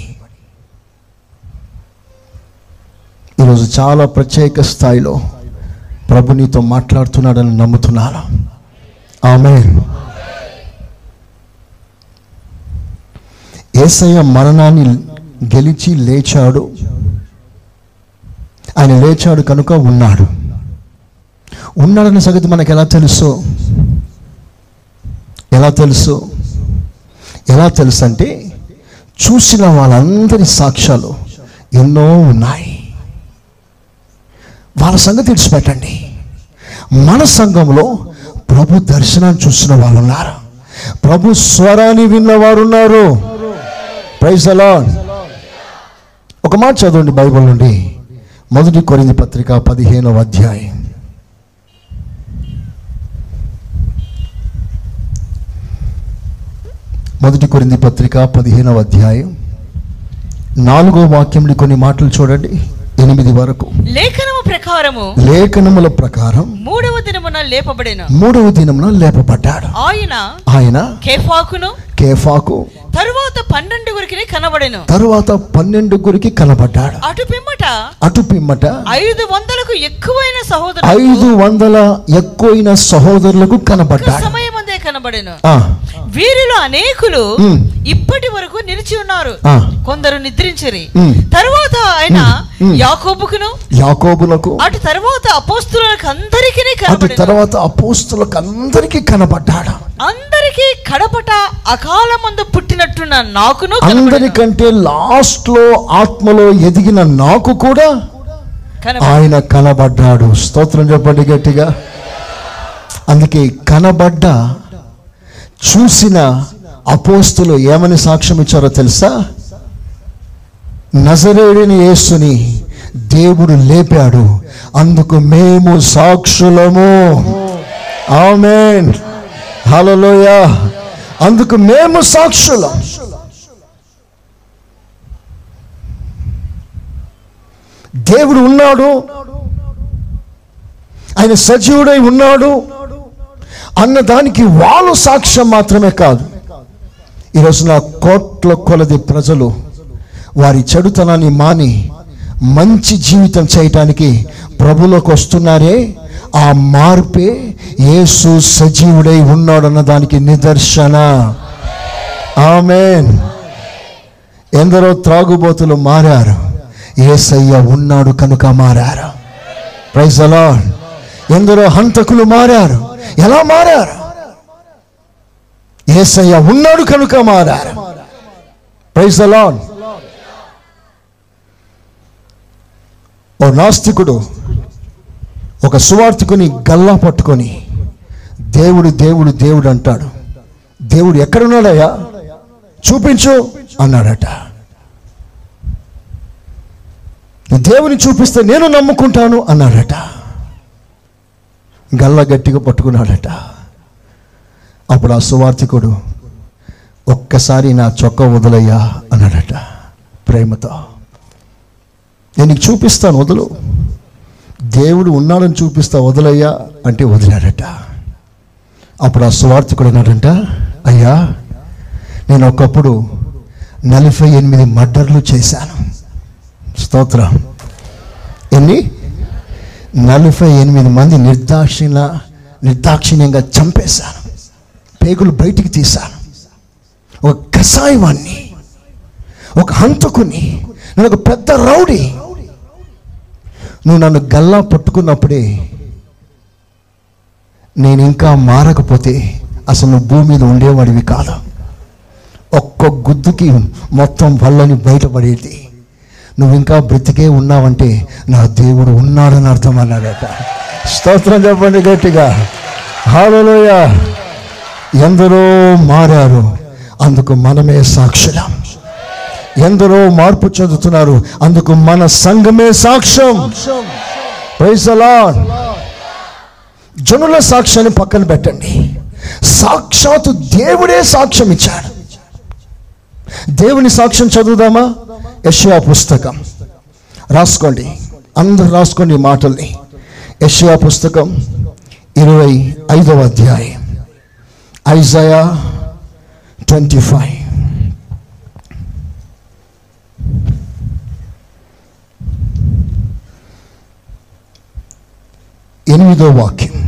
ఈరోజు చాలా ప్రత్యేక స్థాయిలో ప్రభు నీతో మాట్లాడుతున్నాడని నమ్ముతున్నాను ఆమె ఏసయ్య మరణాన్ని గెలిచి లేచాడు. ఆయన లేచాడు కనుక ఉన్నాడు. ఉన్నాడన్న సంగతి మనకు ఎలా తెలుసు? ఎలా తెలుసు? ఎలా తెలుసు అంటే చూసిన వాళ్ళందరి సాక్ష్యాలు ఎన్నో ఉన్నాయి. వాళ్ళ సంగతి విడిచిపెట్టండి. మన సంఘంలో ప్రభు దర్శనాన్ని చూసిన వాళ్ళు ఉన్నారు. ప్రభు స్వరాన్ని విన్నవారు ఉన్నారు. ప్రైజ్ అలా ఒక మాట చదవండి బైబిల్ నుండి. మొదటి కొరింది పత్రిక పదిహేనవ అధ్యాయం. మొదటి కొరింది పత్రిక పదిహేనవ అధ్యాయం. నాలుగో వాక్యంలో కొన్ని మాటలు చూడండి. ఎనిమిది వరకు. లేఖనము ప్రకారము లేఖనముల ప్రకారం మూడవ దినమున లేపబడిన. మూడవ దినమున లేపబడ్డాడు. ఆయన ఆయన కేఫాకును కేఫాకు. తరువాత పన్నెండుగురికి కనబడెను. తరువాత పన్నెండుగురికి కనబడ్డాడు. అటు పిమ్మట అటు పిమ్మట ఐదు వందలకు ఎక్కువైన ఐదు సహోదరులు వందల ఎక్కువైన సహోదరులకు కనబడ్డాడు. సమయమందే కనబడెను వీరిలో అనేకులు. ఇప్పటి వరకు నిలిచి ఉన్నారు. కొందరు నిద్రించిరి. తరువాత ఆయన. యాకోబుకును యాకోబులకు అటు తరువాత అపోస్తులకు అందరికీ అటు తర్వాత అపోస్తులకు అందరికీ కనబడ్డాడు అందరికీ కడపట అకాలమందు పుట్టినట్టున్న నాకును. అందరికంటే లాస్ట్లో ఆత్మలో ఎదిగిన నాకు కూడా. ఆయన కనబడ్డాడు స్తోత్రం చెప్పండి గట్టిగా అందుకే కనబడ్డ చూసిన అపోస్తులు ఏమని సాక్ష్యం ఇచ్చారో తెలుసా? నజరేడిని యేసుని దేవుడు లేపాడు. అందుకు మేము సాక్షులము. ఆమెన్. హలోయ అందుకు మేము సాక్షులం. దేవుడు ఉన్నాడు. ఆయన సజీవుడై ఉన్నాడు. అన్న దానికి వాళ్ళు సాక్ష్యం మాత్రమే కాదు. ఈరోజు నా కోట్ల కొలది ప్రజలు వారి చెడుతనాన్ని మాని మంచి జీవితం చేయటానికి ప్రభులోకి వస్తున్నారే. ఆ మార్పే యేసు సజీవుడై ఉన్నాడన్న దానికి నిదర్శన. ఆమెన్. ఎందరో త్రాగుబోతులు మారారు. ఏసయ్య ఉన్నాడు కనుక మారారు. ప్రైజ్ అలాడ్ ఎందరో హంతకులు మారారు. ఎలా మారారు? ఏసయ్య ఉన్నాడు కనుక మారారు. ప్రైజ్ అలాన్ ఓ నాస్తికుడు ఒక సువార్థికుని గల్లా పట్టుకొని దేవుడు దేవుడు దేవుడు అంటాడు. దేవుడు ఎక్కడున్నాడయ్యా? చూపించు అన్నాడట. దేవుని చూపిస్తే నేను నమ్ముకుంటాను అన్నాడట. గల్ల గట్టిగా పట్టుకున్నాడట. అప్పుడు ఆ సువార్థికుడు ఒక్కసారి నా చొక్క వదిలయ్యా అన్నాడట ప్రేమతో. నేను నీకు చూపిస్తాను వదులు. దేవుడు ఉన్నాడని చూపిస్తా వదిలయ్యా అంటే వదిలాడట. అప్పుడు ఆ సువార్థికుడు అన్నాడంట అయ్యా నేను ఒకప్పుడు నలభై ఎనిమిది మర్డర్లు చేశాను. స్తోత్రం. ఎన్ని? నలభై ఎనిమిది మంది నిర్దాక్షిణ నిర్దాక్షిణ్యంగా చంపేశాను పేగులు బయటికి తీశాను ఒక కషాయవాణ్ణి ఒక హంతకుని నేను ఒక పెద్ద రౌడీ నువ్వు నన్ను గల్లా పట్టుకున్నప్పుడే నేను ఇంకా మారకపోతే అసలు నువ్వు భూమి మీద ఉండేవాడివి కాదు. ఒక్క గుద్దుకి మొత్తం వల్లని బయటపడేది. నువ్వు ఇంకా బ్రతికే ఉన్నావంటే నా దేవుడు ఉన్నాడని అర్థం అన్నాడట స్తోత్రం చెప్పండి గట్టిగా. హాలలోయ ఎందరో మారారు అందుకు మనమే సాక్షులం. ఎందరో మార్పు చెందుతున్నారు అందుకు మన సంఘమే సాక్ష్యం. ప్రైజలా జనుల సాక్ష్యాన్ని పక్కన పెట్టండి. సాక్షాత్తు దేవుడే సాక్ష్యం ఇచ్చాడు. దేవుని సాక్ష్యం చదువుదామా? యష్యా పుస్తకం. రాసుకోండి. అందరు రాసుకోండి ఈ మాటల్ని. యష్యా పుస్తకం ఇరవై ఐదవ అధ్యాయం. Isaiah twenty five. ఎనిమిదో వాక్యం.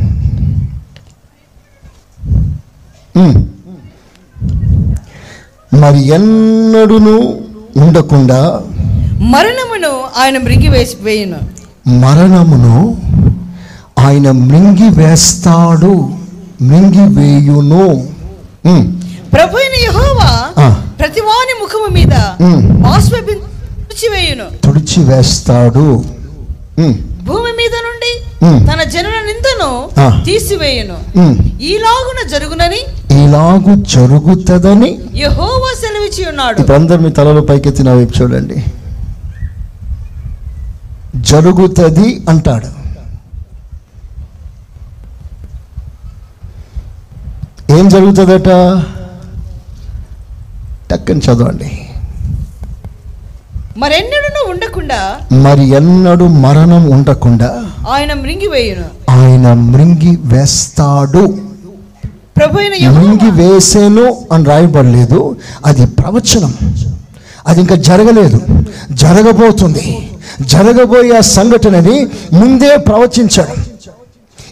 మరి ఎన్నడూను ఉండకుండా మరణమును ఆయన మృగి వేసి వేయును మరణమును ఆయన మృంగి వేస్తాడు మృంగి వేయును. ప్రభు యెహోవా. ప్రతివాని ముఖము మీద. బాష్పి వేయును తుడిచి వేస్తాడు. భూమి మీద నుండి. తన జనుల నిందను. తీసివేయును. ఈలాగున జరుగునని ఇలాగు జరుగుతుందని యెహోవా సెలవిచ్చి ఉన్నాడు ఇప్పుడు అందరు మీ తలలో పైకెత్తి నా వైపు చూడండి జరుగుతుంది అంటాడు ఏం జరుగుతుందట టక్కని చదవండి మరెన్నడూ ఉండకుండా మరి ఎన్నడూ మరణం ఉండకుండా ఆయన మృంగివేయును. ఆయన మృంగి వేస్తాడు మింగి వేసేను అని రాయబడలేదు. అది ప్రవచనం. అది ఇంకా జరగలేదు. జరగబోతుంది. జరగబోయే సంఘటనని ముందే ప్రవచించాడు.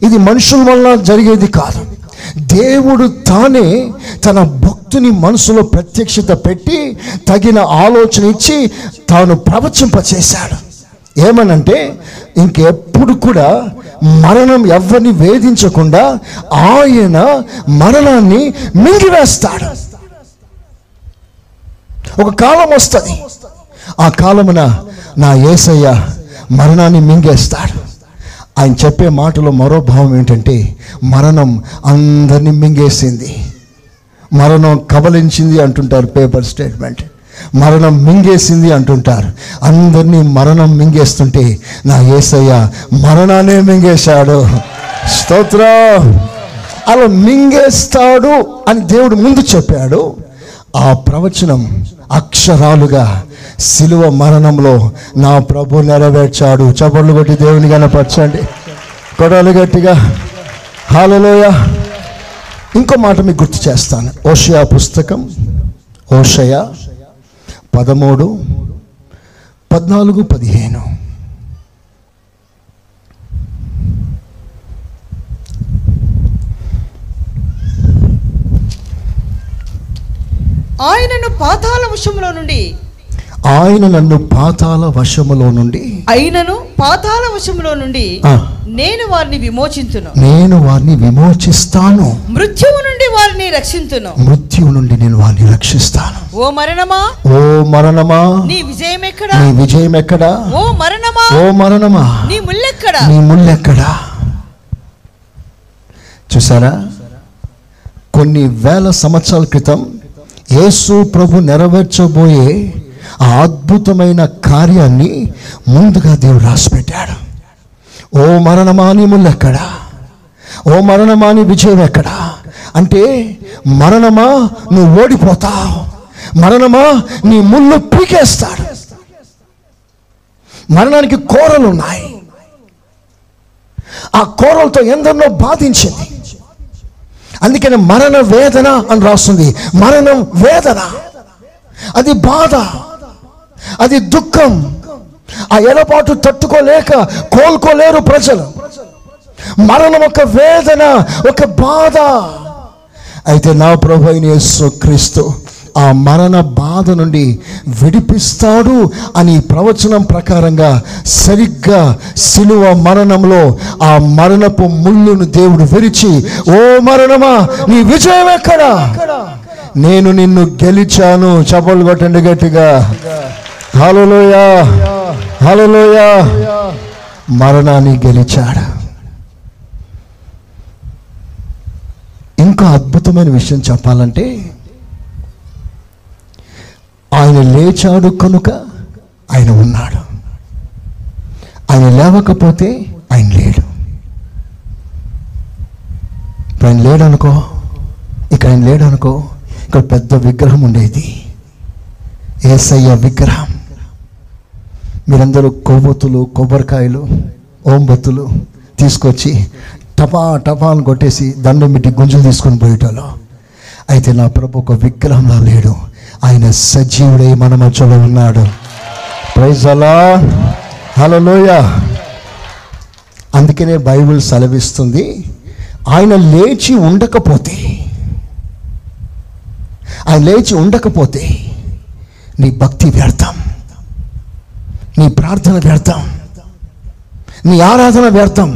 ఇది మనుషుల వల్ల జరిగేది కాదు. దేవుడు తానే తన భక్తుని మనసులో ప్రత్యక్షత పెట్టి తగిన ఆలోచన ఇచ్చి తాను ప్రవచింపచేశాడు. ఏమనంటే ఇంకెప్పుడు కూడా మరణం ఎవరిని వేధించకుండా ఆయన మరణాన్ని మింగివేస్తాడు. ఒక కాలం వస్తుంది. ఆ కాలమున నా ఏసయ్య మరణాన్ని మింగేస్తాడు. ఆయన చెప్పే మాటలో మరో భావం ఏంటంటే మరణం అందరినీ మింగేసింది. మరణం కబలించింది అంటుంటారు పేపర్ స్టేట్మెంట్. మరణం మింగేసింది అంటుంటారు. అందరినీ మరణం మింగేస్తుంటే నా ఏసయ్య మరణానే మింగేశాడు. స్తోత్రం. అలా మింగేస్తాడు అని దేవుడు ముందు చెప్పాడు. ఆ ప్రవచనం అక్షరాలుగా సిలువ మరణంలో నా ప్రభు నెరవేర్చాడు. చపళ్ళు కొట్టి దేవుని కనపరచండి. కొడలు గట్టిగా. హాలలోయ. ఇంకో మాట మీకు గుర్తు చేస్తాను. ఓషయా పుస్తకం ఓషయా పదమూడు పద్నాలుగు పదిహేను. ఆయనను పాతాళ వశములో నుండి. ఆయన నన్ను పాతాల వశములో నుండి. అయినను పాతాళ వశములో నుండి నేను వారిని విమోచింతును. నేను వారిని విమోచిస్తాను. మృత్యువు నుండి వారిని రక్షింతును. మృత్యువు నుండి నేను వారిని రక్షిస్తాను. ఓ మరణమా? ఓ మరణమా? నీ విజయం ఎక్కడా నీ విజయం ఎక్కడా ఓ మరణమా? ఓ మరణమా? నీ ముల్లెక్కడా? నీ ముళ్ళెక్కడా చూసారా? కొన్ని వేల సంవత్సరాల క్రితం యేసు ప్రభు నెరవేర్చబోయే ఆ అద్భుతమైన కార్యాన్ని ముందుగా దేవుడు రాసిపెట్టాడు. ఓ మరణమాని నీ ఓ మరణమాని విజయం ఎక్కడ? అంటే మరణమా నువ్వు ఓడిపోతావు. మరణమా నీ ముళ్ళు పీకేస్తాడు మరణానికి కోరలు ఉన్నాయి ఆ కోరలతో ఎందరినో బాధించింది. అందుకని మరణ వేదన అని రాస్తుంది. మరణం వేదన. అది బాధ. అది దుఃఖం. ఆ ఎడపాటు తట్టుకోలేక కోలుకోలేరు ప్రజలు. మరణం ఒక వేదన ఒక బాధ. అయితే నా ప్రభు అయిన యేసు క్రీస్తు ఆ మరణ బాధ నుండి విడిపిస్తాడు అని ప్రవచనం ప్రకారంగా సరిగ్గా సిలువ మరణంలో ఆ మరణపు ముళ్ళును దేవుడు విరిచి ఓ మరణమా నీ విజయం ఎక్కడా? నేను నిన్ను గెలిచాను. చపలు కొట్టండి గట్టిగా. హలోయా హలోయా మరణాన్ని గెలిచాడు? ఇంకా అద్భుతమైన విషయం చెప్పాలంటే ఆయన లేచాడు కనుక ఆయన ఉన్నాడు. ఆయన లేవకపోతే ఆయన లేడు. ఇప్పుడు ఆయన లేడు అనుకో ఇక ఆయన లేడు అనుకో ఇక్కడ పెద్ద విగ్రహం ఉండేది. ఏసయ్య విగ్రహం. మీరందరూ కొవ్వొత్తులు కొబ్బరికాయలు ఓంబత్తులు తీసుకొచ్చి టపా టపా కొట్టేసి దండం పెట్టి గుంజులు తీసుకొని పోయేటోళ్ళు. అయితే నా ప్రభు ఒక విగ్రహంలా లేడు. ఆయన సజీవుడై మన మధ్యలో ఉన్నాడు. ప్రైజ్ అలా హలోయ అందుకనే బైబిల్ సెలవిస్తుంది ఆయన లేచి ఉండకపోతే ఆయన లేచి ఉండకపోతే నీ భక్తి వ్యర్థం నీ ప్రార్థన వ్యర్థం నీ ఆరాధన వ్యర్థం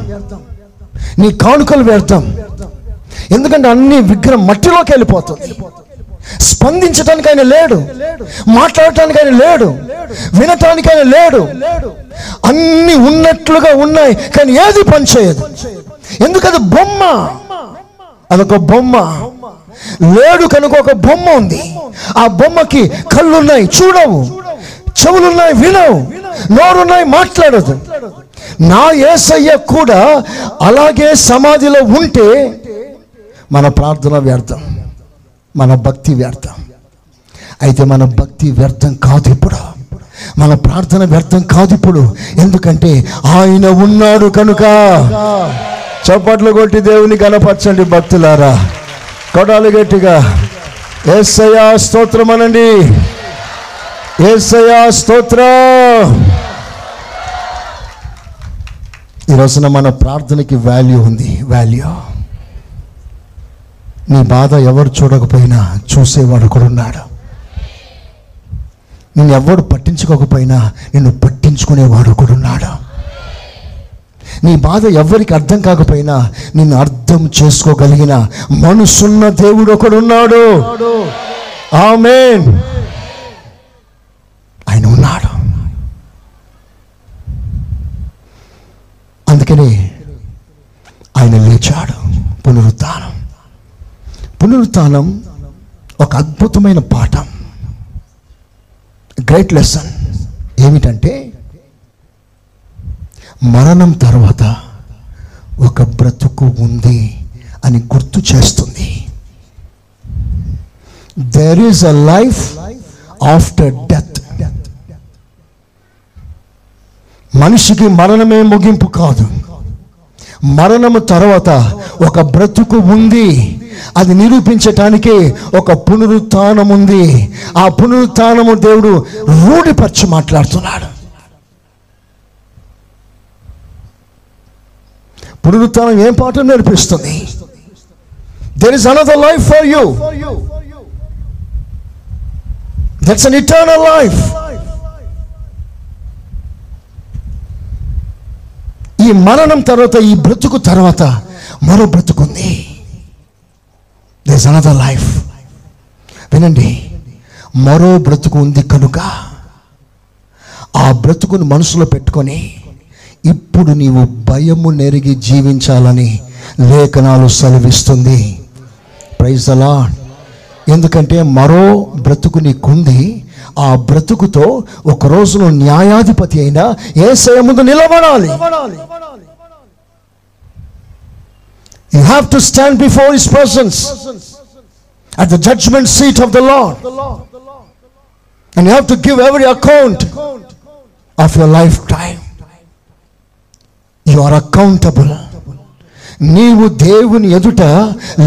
నీ కానుకలు వ్యర్థం. ఎందుకంటే అన్ని విగ్రహం మట్టిలోకి వెళ్ళిపోతుంది. స్పందించటానికి ఆయన లేడు. మాట్లాడటానికి ఆయన లేడు. వినటానికి ఆయన లేడు. అన్ని ఉన్నట్లుగా ఉన్నాయి కానీ ఏది పనిచేయదు. ఎందుకది బొమ్మ? అదొక బొమ్మ. లేడు కనుక ఒక బొమ్మ ఉంది. ఆ బొమ్మకి కళ్ళున్నాయి చూడవు. చెవులున్నాయి వినవు. నోరున్నాయి మాట్లాడదు. నా ఏసయ్య కూడా అలాగే సమాధిలో ఉంటే మన ప్రార్థన వ్యర్థం. మన భక్తి వ్యర్థం. అయితే మన భక్తి వ్యర్థం కాదు ఇప్పుడు. మన ప్రార్థన వ్యర్థం కాదు ఇప్పుడు. ఎందుకంటే ఆయన ఉన్నాడు కనుక చప్పట్లు కొట్టి దేవుని కనపరచండి భక్తులారా. కొడాలి గట్టిగా. ఏసయా స్తోత్రం అనండి. ఏసయా స్తోత్రం. ఈ రోజున మన ప్రార్థనకి వాల్యూ ఉంది. వాల్యూ నీ బాధ ఎవరు చూడకపోయినా చూసేవాడు కూడా ఉన్నాడు నిన్ను ఎవడు పట్టించుకోకపోయినా నిన్ను పట్టించుకునేవాడు కూడా ఉన్నాడు నీ బాధ ఎవరికి అర్థం కాకపోయినా నిన్ను అర్థం చేసుకోగలిగిన మనసున్న దేవుడు ఒకడున్నాడు. ఆమేన్. ఆయన ఉన్నాడు. అందుకని ఆయన లేచాడు పునరుద్ధానం. పునరుత్నం ఒక అద్భుతమైన పాఠం. గ్రేట్ లెసన్ ఏమిటంటే మరణం తర్వాత ఒక బ్రతుకు ఉంది అని గుర్తు చేస్తుంది. There is a life after death మనిషికి మరణమే ముగింపు కాదు. మరణము తర్వాత ఒక బ్రతుకు ఉంది. అది నిరూపించటానికి ఒక పునరుత్నం ఉంది. ఆ పునరుత్నము దేవుడు రూఢిపరచి మాట్లాడుతున్నాడు. పునరుత్నం ఏం పాఠం నేర్పిస్తుంది? There is another life for you that's an eternal life ఈ మరణం తర్వాత ఈ బ్రతుకు తర్వాత మరో బ్రతుకుంది. దిస్ అనదర్ లైఫ్ వినండి. మరో బ్రతుకు ఉంది కనుక ఆ బ్రతుకును మనసులో పెట్టుకొని ఇప్పుడు నీవు భయము నెరిగి జీవించాలని లేఖనాలు సెలవిస్తుంది. ప్రైజ్ అలా ఎందుకంటే మరో బ్రతుకు నీకుంది. ఆ బ్రతుకుతో ఒక రోజును న్యాయాధిపతి అయినా ఏ ముందు నిలబడాలి. You have to stand before his persons at the judgement seat of the Lord and you have to give every account of your lifetime you are accountable నీవు దేవుని ఎదుట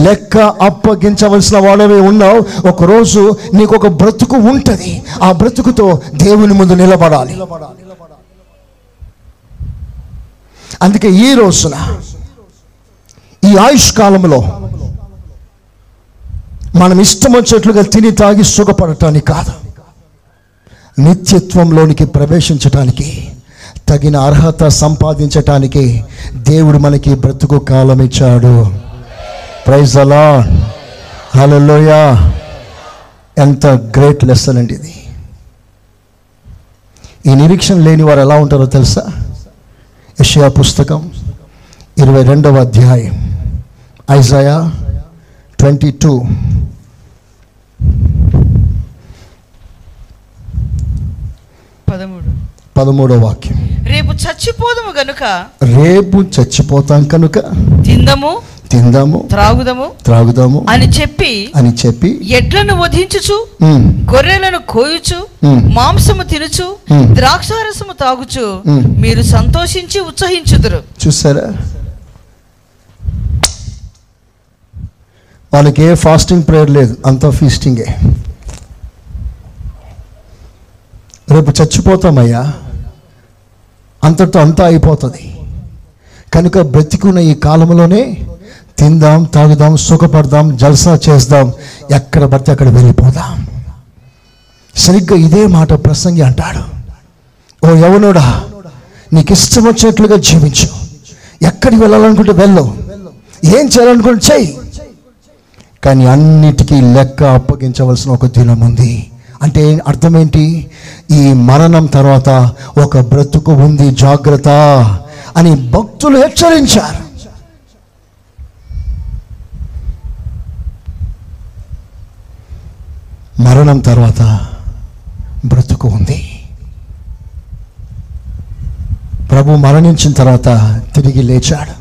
లెక్క అప్పగించవలసిన వాడవే ఉన్నావు. ఒకరోజు నీకు ఒక బ్రతుకు ఉంటుంది. ఆ బ్రతుకుతో దేవుని ముందు నిలబడాలి. అందుకే ఈ రోజున ఈ ఆయుష్ కాలంలో మనం ఇష్టం వచ్చేట్లుగా తిని తాగి సుఖపడటానికి కాదు నిత్యత్వంలోనికి ప్రవేశించటానికి తగిన అర్హత సంపాదించటానికి దేవుడు మనకి బ్రతుకు కాలం ఇచ్చాడు. ప్రైజ్ అలా హలోయ ఎంత గ్రేట్ లెసన్ అండి ఇది. ఈ నిరీక్షణ లేని వారు ఎలా ఉంటారో తెలుసా? యషయా పుస్తకం ఇరవై రెండవ అధ్యాయం. Isaiah twenty two. పదమూడు. పదమూడో వాక్యం. రేపు చచ్చిపోదము గనుక. రేపు చచ్చిపోతాం కనుక. తిందము. తిందాము. త్రాగుదము. త్రాగుదాము. అని చెప్పి అని చెప్పి ఎడ్లను వధించుచు గొర్రెలను కోయుచు మాంసము తినుచు. ద్రాక్షారసము తాగుచు. మీరు సంతోషించి ఉత్సహించుదురు. చూసారా? వాళ్ళకి ఏ ఫాస్టింగ్ ప్రేయర్ లేదు అంతా ఫీస్టింగే రేపు చచ్చిపోతామయ్యా. అంతటితో అంతా అయిపోతుంది. కనుక బ్రతికున్న ఈ కాలంలోనే తిందాం తాగుదాం సుఖపడదాం జల్సా చేద్దాం ఎక్కడ పడితే అక్కడ వెళ్ళిపోదాం. సరిగ్గా ఇదే మాట ప్రసంగి అంటాడు. ఓ యవనుడా నీకు ఇష్టం వచ్చినట్లుగా జీవించు. ఎక్కడికి వెళ్ళాలనుకుంటే వెళ్ళు. ఏం చేయాలనుకుంటే చెయ్యి. కానీ అన్నిటికీ లెక్క అప్పగించవలసిన ఒక దినం ఉంది. అంటే అర్థం ఏంటి ఈ మరణం తర్వాత ఒక బ్రతుకు ఉంది జాగ్రత్త అని భక్తులు హెచ్చరించారు. మరణం తర్వాత బ్రతుకు ఉంది. ప్రభు మరణించిన తర్వాత తిరిగి లేచాడు.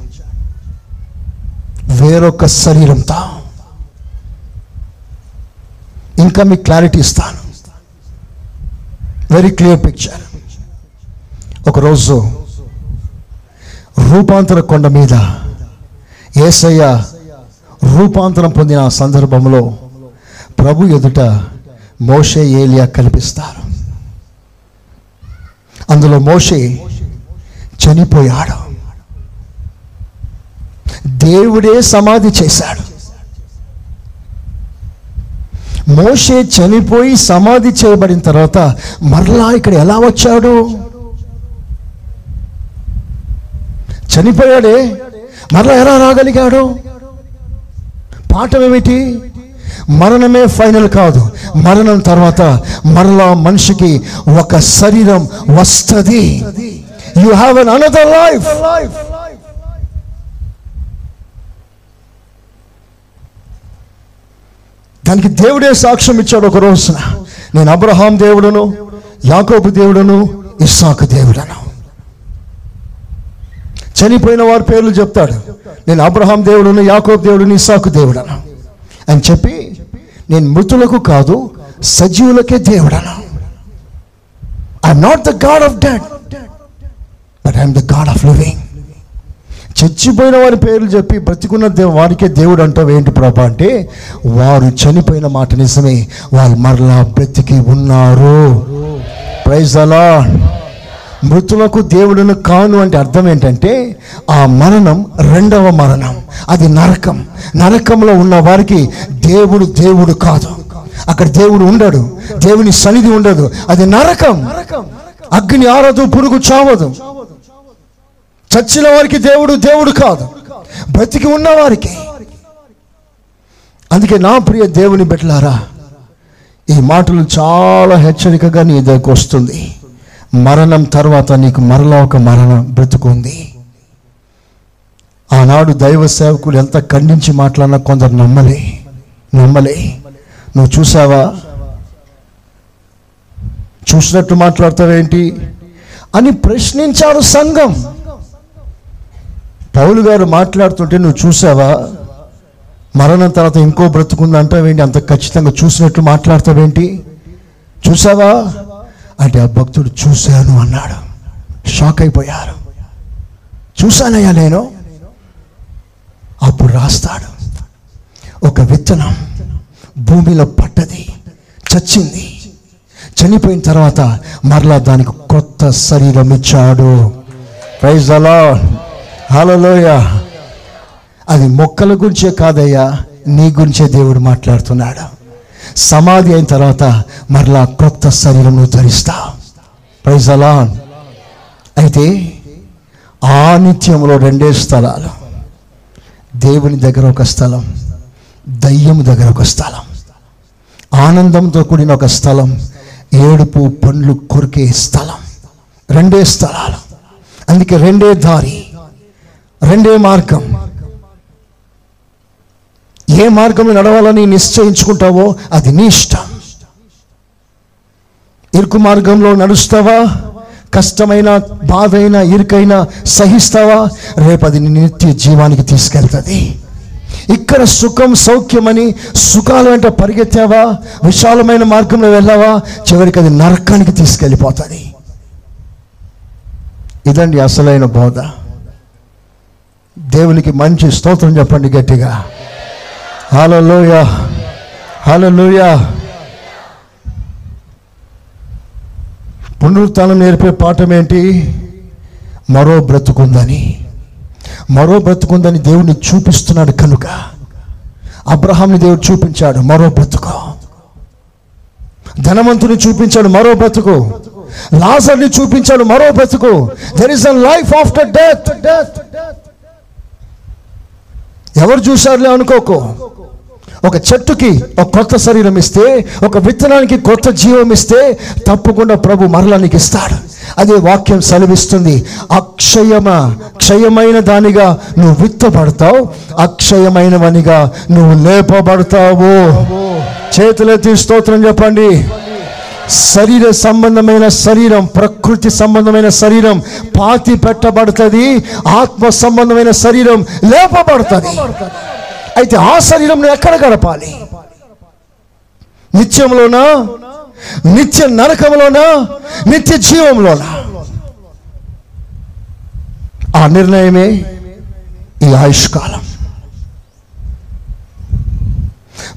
వేరొక శరీరంతో ఇంకా మీకు క్లారిటీ ఇస్తాను. వెరీ క్లియర్ పిక్చర్ ఒకరోజు రూపాంతర కొండ మీద ఏసయ్య రూపాంతరం పొందిన సందర్భంలో ప్రభు ఎదుట మోషే ఏలియా కనిపిస్తారు. అందులో మోషే చనిపోయాడు. దేవుడే సమాధి చేశాడు. మోషే చనిపోయి సమాధి చేయబడిన తర్వాత మరలా ఇక్కడ ఎలా వచ్చాడు? చనిపోయాడే. మరలా ఎలా రాగలిగాడు? పాఠం ఏమిటి మరణమే ఫైనల్ కాదు. మరణం తర్వాత మరలా మనిషికి ఒక శరీరం వస్తుంది. You have an another life దానికి దేవుడే సాక్ష్యం ఇచ్చాడు ఒక రోజున. నేను అబ్రహాం దేవుడును యాకోబు దేవుడును ఇస్సాకు దేవుడను. చనిపోయిన వారి పేర్లు చెప్తాడు. నేను అబ్రహాం దేవుడును యాకోబు దేవుడును ఇస్సాకు దేవుడను అని చెప్పి నేను మృతులకు కాదు సజీవులకే దేవుడను. I'm not the God of dead but I'm the God of living చచ్చిపోయిన వారి పేర్లు చెప్పి బ్రతికున్న దేవు వారికే దేవుడు అంటావు ఏంటి ప్రభా అంటే వారు చనిపోయిన మాట నిజమే వాళ్ళు మరలా బ్రతికి ఉన్నారు. ప్రైజ్ అలా మృతులకు దేవుడును కాను అంటే అర్థం ఏంటంటే ఆ మరణం రెండవ మరణం. అది నరకం. నరకంలో ఉన్న వారికి దేవుడు దేవుడు కాదు. అక్కడ దేవుడు ఉండడు. దేవుని సన్నిధి ఉండదు. అది నరకం. అగ్ని ఆరదు పురుగు చావదు. చచ్చిన వారికి దేవుడు దేవుడు కాదు. బ్రతికి ఉన్నవారికి అందుకే నా ప్రియ దేవుని బిడ్డలారా ఈ మాటలు చాలా హెచ్చరికగా నీ దగ్గరకు వస్తుంది. మరణం తర్వాత నీకు మరలా ఒక మరణం బ్రతుకుంది. ఆనాడు దైవ సేవకులు ఎంత ఖండించి మాట్లాడినా కొందరు నమ్మలే నమ్మలే. నువ్వు చూసావా? చూసినట్టు మాట్లాడతావేంటి? అని ప్రశ్నించారు సంఘం. పౌలు గారు మాట్లాడుతుంటే నువ్వు చూసావా? మరణం తర్వాత ఇంకో బ్రతుకుందంటావేంటి అంత ఖచ్చితంగా చూసినట్టు మాట్లాడతావేంటి? చూసావా? అంటే ఆ భక్తుడు చూశాను అన్నాడు. షాక్ అయిపోయారు. చూశానయ్యా నేను. అప్పుడు రాస్తాడు. ఒక విత్తనం భూమిలో పట్టది చచ్చింది. చనిపోయిన తర్వాత మరలా దానికి కొత్త శరీరం ఇచ్చాడు. ప్రైజ్ అలా హలోయ అది మొక్కల గురించే కాదయ్యా నీ గురించే దేవుడు మాట్లాడుతున్నాడు. సమాధి అయిన తర్వాత మరలా కొత్త శరీరం నువ్వు ధరిస్తా ప్రైజ్ అలా అయితే ఆ నిత్యంలో రెండే స్థలాలు. దేవుని దగ్గర ఒక స్థలం దయ్యం దగ్గర ఒక స్థలం. ఆనందంతో కూడిన ఒక స్థలం ఏడుపు పండ్లు కొరికే స్థలం. రెండే స్థలాలు. అందుకే రెండే దారి. రెండే మార్గం. ఏ మార్గంలో నడవాలని నిశ్చయించుకుంటావో అది నీ ఇష్టం. ఇరుకు మార్గంలో నడుస్తావా? కష్టమైన బాధైన ఇరుకైనా సహిస్తావా? రేపు అది నిత్య జీవానికి తీసుకెళ్తుంది. ఇక్కడ సుఖం సౌఖ్యమని సుఖాల వెంట పరిగెత్తావా? విశాలమైన మార్గంలో వెళ్ళావా? చివరికి అది నరకానికి తీసుకెళ్ళిపోతుంది. ఇదండి అసలైన బోధ. దేవునికి మంచి స్తోత్రం చెప్పండి గట్టిగా. హలోయ హలోయ పునరుత్నం నేర్పే పాఠం ఏంటి? మరో బ్రతుకుందని. మరో బ్రతుకుందని దేవుని చూపిస్తున్నాడు కనుక. అబ్రహాంని దేవుడు చూపించాడు మరో బ్రతుకు. ధనవంతుని చూపించాడు మరో బ్రతుకు. లాజర్ని చూపించాడు మరో బ్రతుకు. There is a life after death ఎవరు చూశారులే అనుకోకు? ఒక చెట్టుకి ఒక కొత్త శరీరం ఇస్తే ఒక విత్తనానికి కొత్త జీవం ఇస్తే తప్పకుండా ప్రభు మరలా నీకు ఇస్తాడు. అదే వాక్యం సెలవిస్తుంది. అక్షయమ? క్షయమైన దానిగా నువ్వు విత్తబడతావు అక్షయమైనవనిగా నువ్వు లేపబడతావు. చేతులెత్తి స్తోత్రం చెప్పండి. శరీర సంబంధమైన శరీరం ప్రకృతి సంబంధమైన శరీరం పాతి పెట్టబడుతుంది ఆత్మ సంబంధమైన శరీరం లేపబడుతుంది. అయితే ఆ శరీరం ఎక్కడ గడపాలి? నిత్యంలోనా? నిత్య నరకంలోనా? నిత్య జీవంలోనా? ఆ నిర్ణయమే ఈ ఆయుష్కాలం.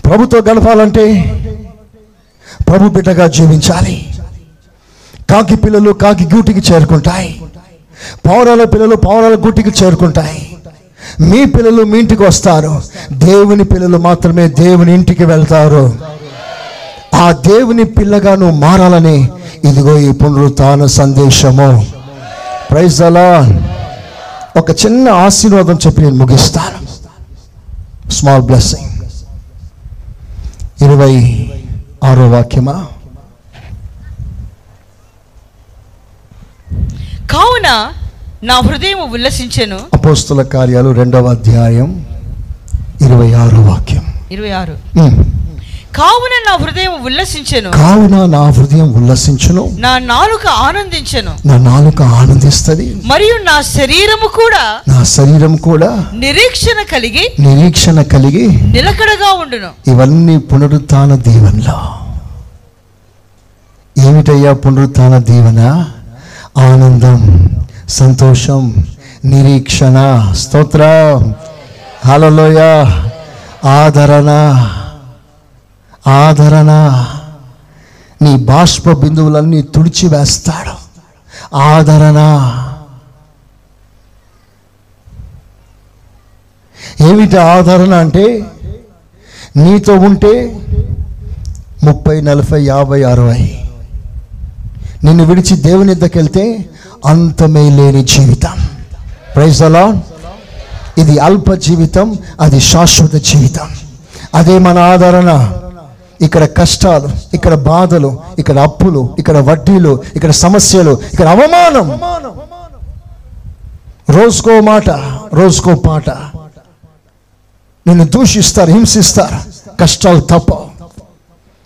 ప్రభుత్వం గడపాలంటే ప్రభు బిడ్డగా జీవించాలి. కాకి పిల్లలు కాకి గూటికి చేరుకుంటాయి. పౌరాల పిల్లలు పౌరాల గూటికి చేరుకుంటాయి. మీ పిల్లలు మీ ఇంటికి వస్తారు. దేవుని పిల్లలు మాత్రమే దేవుని ఇంటికి వెళ్తారు. ఆ దేవుని పిల్లగా నువ్వు మారాలని ఇదిగో ఈ పునరుత్న సందేశము. ప్రైజ్ అలా ఒక చిన్న ఆశీర్వాదం చెప్పి నేను ముగిస్తాను. స్మాల్ బ్లెస్సింగ్ ఇరవై ఆరో వాక్యమా? కావున నా హృదయం ఉల్లసించెను. అపోస్తుల కార్యాలు రెండవ అధ్యాయం ఇరవై ఆరో వాక్యం. ఇరవై ఆరు. కావున నా హృదయం ఉల్లసించెను. కావున నా హృదయం ఉల్లసించును. నా నాలుక ఆనందించెను. నా నాలుక ఆనందిస్తుంది. మరియు నా శరీరము కూడా నా శరీరం కూడా నిరీక్షణ కలిగి నిరీక్షణ కలిగి నిలకడగా ఉండును. ఇవన్నీ పునరుత్న దీవెనలో. ఏమిటయ్యా పునరుత్న దీవెన? ఆనందం సంతోషం నిరీక్షణ స్తోత్ర. హలలోయ ఆదరణ. ఆదరణ. నీ బాష్ప బిందువులన్నీ తుడిచి వేస్తాడు. ఆదరణ. ఏమిటి ఆదరణ అంటే? నీతో ఉంటే ముప్పై నలభై యాభై అరవై. నిన్ను విడిచి దేవుని దగ్గరికి వెళ్తే అంతమే లేని జీవితం. ప్రైజ్ అలా ఇది అల్ప జీవితం అది శాశ్వత జీవితం. అదే మన ఆదరణ. ఇక్కడ కష్టాలు ఇక్కడ బాధలు ఇక్కడ అప్పులు ఇక్కడ వడ్డీలు ఇక్కడ సమస్యలు ఇక్కడ అవమానం. రోజుకో మాట రోజుకో పాట. నిన్ను దూషిస్తారు హింసిస్తారు. కష్టాలు తప్ప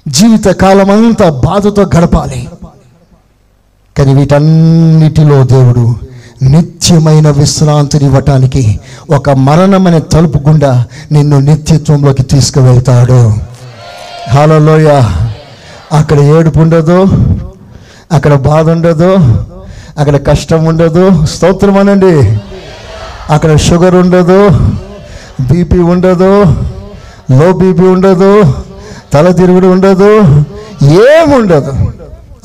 జీవిత కాలం అంతా బాధతో గడపాలి. కానీ వీటన్నిటిలో దేవుడు నిత్యమైన విశ్రాంతిని ఇవ్వటానికి ఒక మరణమైన తలుపు గుండా నిన్ను నిత్యత్వంలోకి తీసుకువెళ్తాడు. హాలలోయ. అక్కడ ఏడుపు ఉండదు అక్కడ బాధ ఉండదు అక్కడ కష్టం ఉండదు. స్తోత్రం అనండి. అక్కడ షుగర్ ఉండదు బీపీ ఉండదు లో బీపీ ఉండదు తల తిరుగుడు ఉండదు ఏముండదు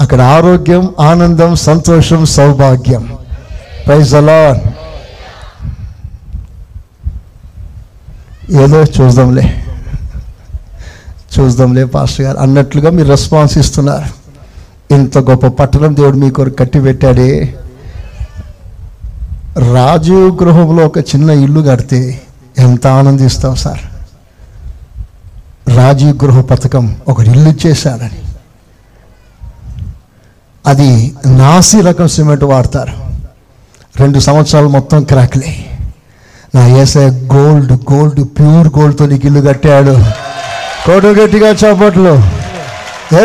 అక్కడ ఆరోగ్యం ఆనందం సంతోషం సౌభాగ్యం. ప్రైజ్ అలా ఏదో చూద్దాంలే. చూద్దాంలే పాస్టర్ గారు. అన్నట్లుగా మీరు రెస్పాన్స్ ఇస్తున్నారు. ఇంత గొప్ప పట్టణం దేవుడు మీ కొరకు కట్టి పెట్టాడే రాజీవ్ గృహంలో ఒక చిన్న ఇల్లు కడితే ఎంత ఆనందిస్తాం సార్. రాజీవ్ గృహ పథకం ఒక ఇల్లు ఇచ్చేశాడని అది నాసి రకం సిమెంట్ వాడతారు. రెండు సంవత్సరాలు మొత్తం క్రాక్లే. నా ఏసే గోల్డ్ గోల్డ్ ప్యూర్ గోల్డ్తో నీకు ఇల్లు కట్టాడు. కోటు గట్టిగా చప్పట్లు.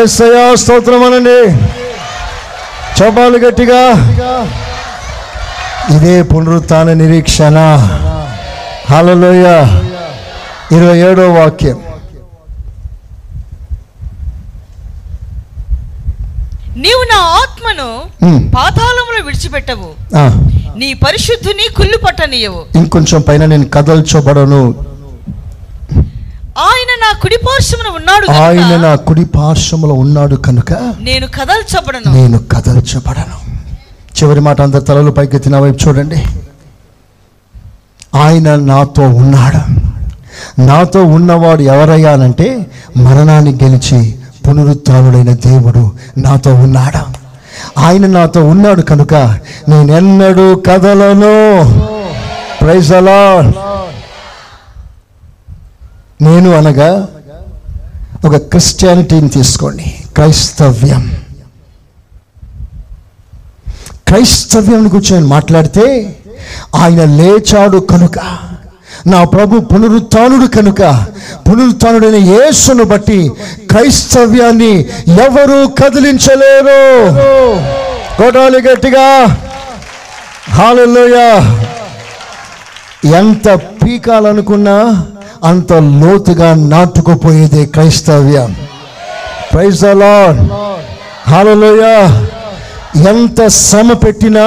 ఏసయా స్తోత్రం అనండి. చపాలు గట్టిగా. ఇదే పునరుత్న నిరీక్షణ. హలలోయ ఇరవై ఏడో వాక్యం. నీవు నా ఆత్మను ఉమ్, పాతాళములో విడిచిపెట్టవు. నీ పరిశుద్ధుని కుళ్ళు పట్టనీయవు. ఇంకొంచెం పైన నేను కదల్చబడను. ఆయన నా కుడి పార్శ్వమున ఉన్నాడు ఆయన నా కుడి పార్శ్వములో ఉన్నాడు కనుక నేను కదల్చబడను. నేను కదల్చబడను. చివరి మాట అందరు తలలు నా వైపు చూడండి. ఆయన నాతో ఉన్నాడు. నాతో ఉన్నవాడు ఎవరయ్యానంటే మరణాన్ని గెలిచి పునరుత్డైన దేవుడు నాతో ఉన్నాడు. ఆయన నాతో ఉన్నాడు కనుక నేనెన్నడూ కదలను. ప్రైజ్ అలా నేను అనగా ఒక క్రిస్టియానిటీని తీసుకోండి. క్రైస్తవ్యం. క్రైస్తవ్యం గురించి నేను మాట్లాడితే ఆయన లేచాడు కనుక నా ప్రభు పునరుత్నుడు కనుక పునరుత్నుడైన యేసును బట్టి క్రైస్తవ్యాన్ని ఎవరు కదిలించలేరు. కొట్టాలి గట్టిగా. హాలలోయ ఎంత పీకాలనుకున్నా అంత లోతుగా నాటుకుపోయేదే క్రైస్తవ్యం. ప్రైజ్ అలాడ్ హాలలోయ ఎంత శ్రమ పెట్టినా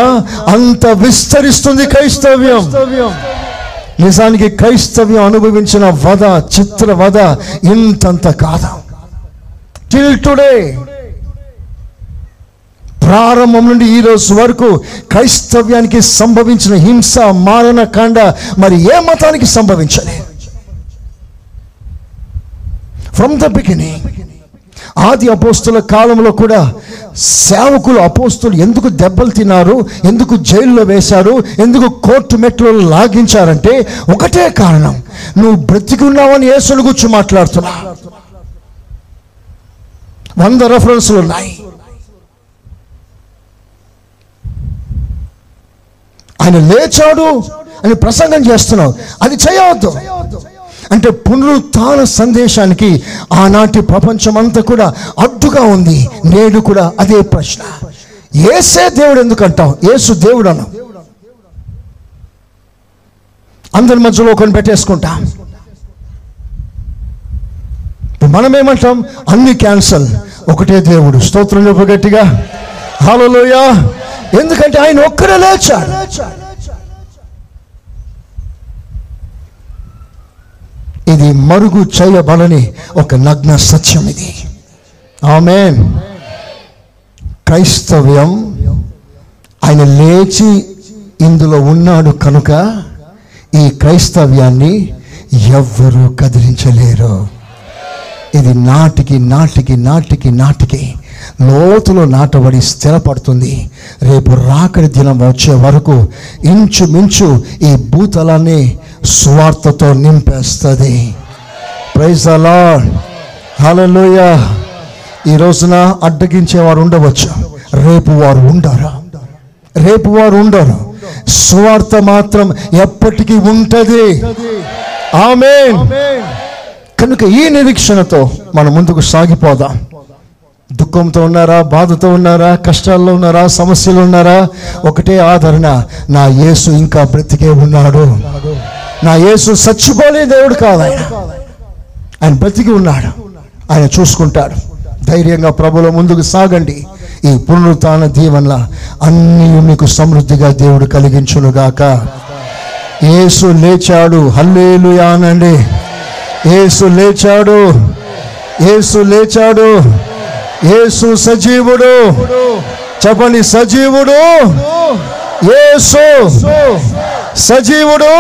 అంత విస్తరిస్తుంది క్రైస్తవ్యం. నిజానికి క్రైస్తవ్యం అనుభవించిన వధ చిత్ర వధ ఇంతంత కాదా? టిల్ టుడే ప్రారంభం నుండి ఈ రోజు వరకు క్రైస్తవ్యానికి సంభవించిన హింస మారణ కాండ మరి ఏ మతానికి సంభవించలేదు? ఫ్రమ్ ద బిగినింగ్ ఆది అపోస్తుల కాలంలో కూడా సేవకులు అపోస్తులు ఎందుకు దెబ్బలు తిన్నారు ఎందుకు జైల్లో వేశారు ఎందుకు కోర్టు మెట్లు లాగించారంటే ఒకటే కారణం. నువ్వు బ్రతికి ఉన్నావని యేసుని గురించి మాట్లాడుతున్నా. వంద రెఫరెన్స్లు ఉన్నాయి. ఆయన లేచాడు అని ప్రసంగం చేస్తున్నావు. అది చేయవద్దు. అంటే పునరుత్న సందేశానికి ఆనాటి ప్రపంచం అంతా కూడా అడ్డుగా ఉంది. నేడు కూడా అదే ప్రశ్న. ఏసే దేవుడు ఎందుకు ఏసు దేవుడు అన్నాం. అందరి మధ్యలో ఒకరిని పెట్టేసుకుంటా. మనమేమంటాం? మనం ఏమంటాం అన్ని క్యాన్సల్. ఒకటే దేవుడు. స్తోత్రం చెప్పగట్టిగా హలోయ ఎందుకంటే ఆయన ఒక్కడే లేచాడు. ఇది మరుగు చేయబడని ఒక నగ్న సత్యం ఇది. ఆమె క్రైస్తవ్యం ఆయన లేచి ఇందులో ఉన్నాడు కనుక ఈ క్రైస్తవ్యాన్ని ఎవ్వరూ కదిలించలేరు. ఇది నాటికి నాటికి నాటికి నాటికి లోతులో నాటబడి స్థిరపడుతుంది. రేపు రాకడి దినం వచ్చే వరకు ఇంచుమించు ఈ భూతలాన్ని స్వార్థతో నింపేస్తుంది. ప్రైజ్ అలా హలలోయ ఈ రోజున అడ్డగించేవారు ఉండవచ్చు. రేపు వారు ఉండరు. రేపు వారు ఉండరు. స్వార్థ మాత్రం ఎప్పటికీ ఉంటది. ఆమేన్ కనుక ఈ నిరీక్షణతో మనం ముందుకు సాగిపోదాం. దుఃఖంతో ఉన్నారా? బాధతో ఉన్నారా? కష్టాల్లో ఉన్నారా? సమస్యలు ఉన్నారా? ఒకటే ఆదరణ. నా యేసు ఇంకా బ్రతికే ఉన్నాడు. నా యేసు చచ్చిపోలే దేవుడు కాదు ఆయన ఆయన బ్రతికి ఉన్నాడు. ఆయన చూసుకుంటాడు. ధైర్యంగా ప్రభులో ముందుకు సాగండి. ఈ పునరుత్న దీవెనల అన్నీ మీకు సమృద్ధిగా దేవుడు కలిగించునుగాక. ఏసు లేచాడు. హల్లేలు యానండి ఏసు లేచాడు. ఏసు లేచాడు. యేసు సజీవుడు. చెప్పండి సజీవుడు. యేసు సజీవుడు.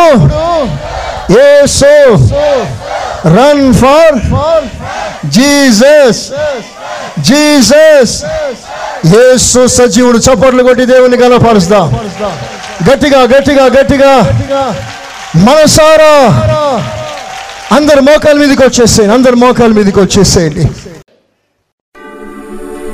Yesu run for Jesus. Jesus. Yesu సజీవుడు. చప్పట్లు కొట్టి దేవుని గలపరుస్తాం గట్టిగా గట్టిగా గట్టిగా. మనసారా. అందరు మోకాల మీదకి వచ్చేసేయండి. అందరు మోకాల మీదకి వచ్చేసేయండి.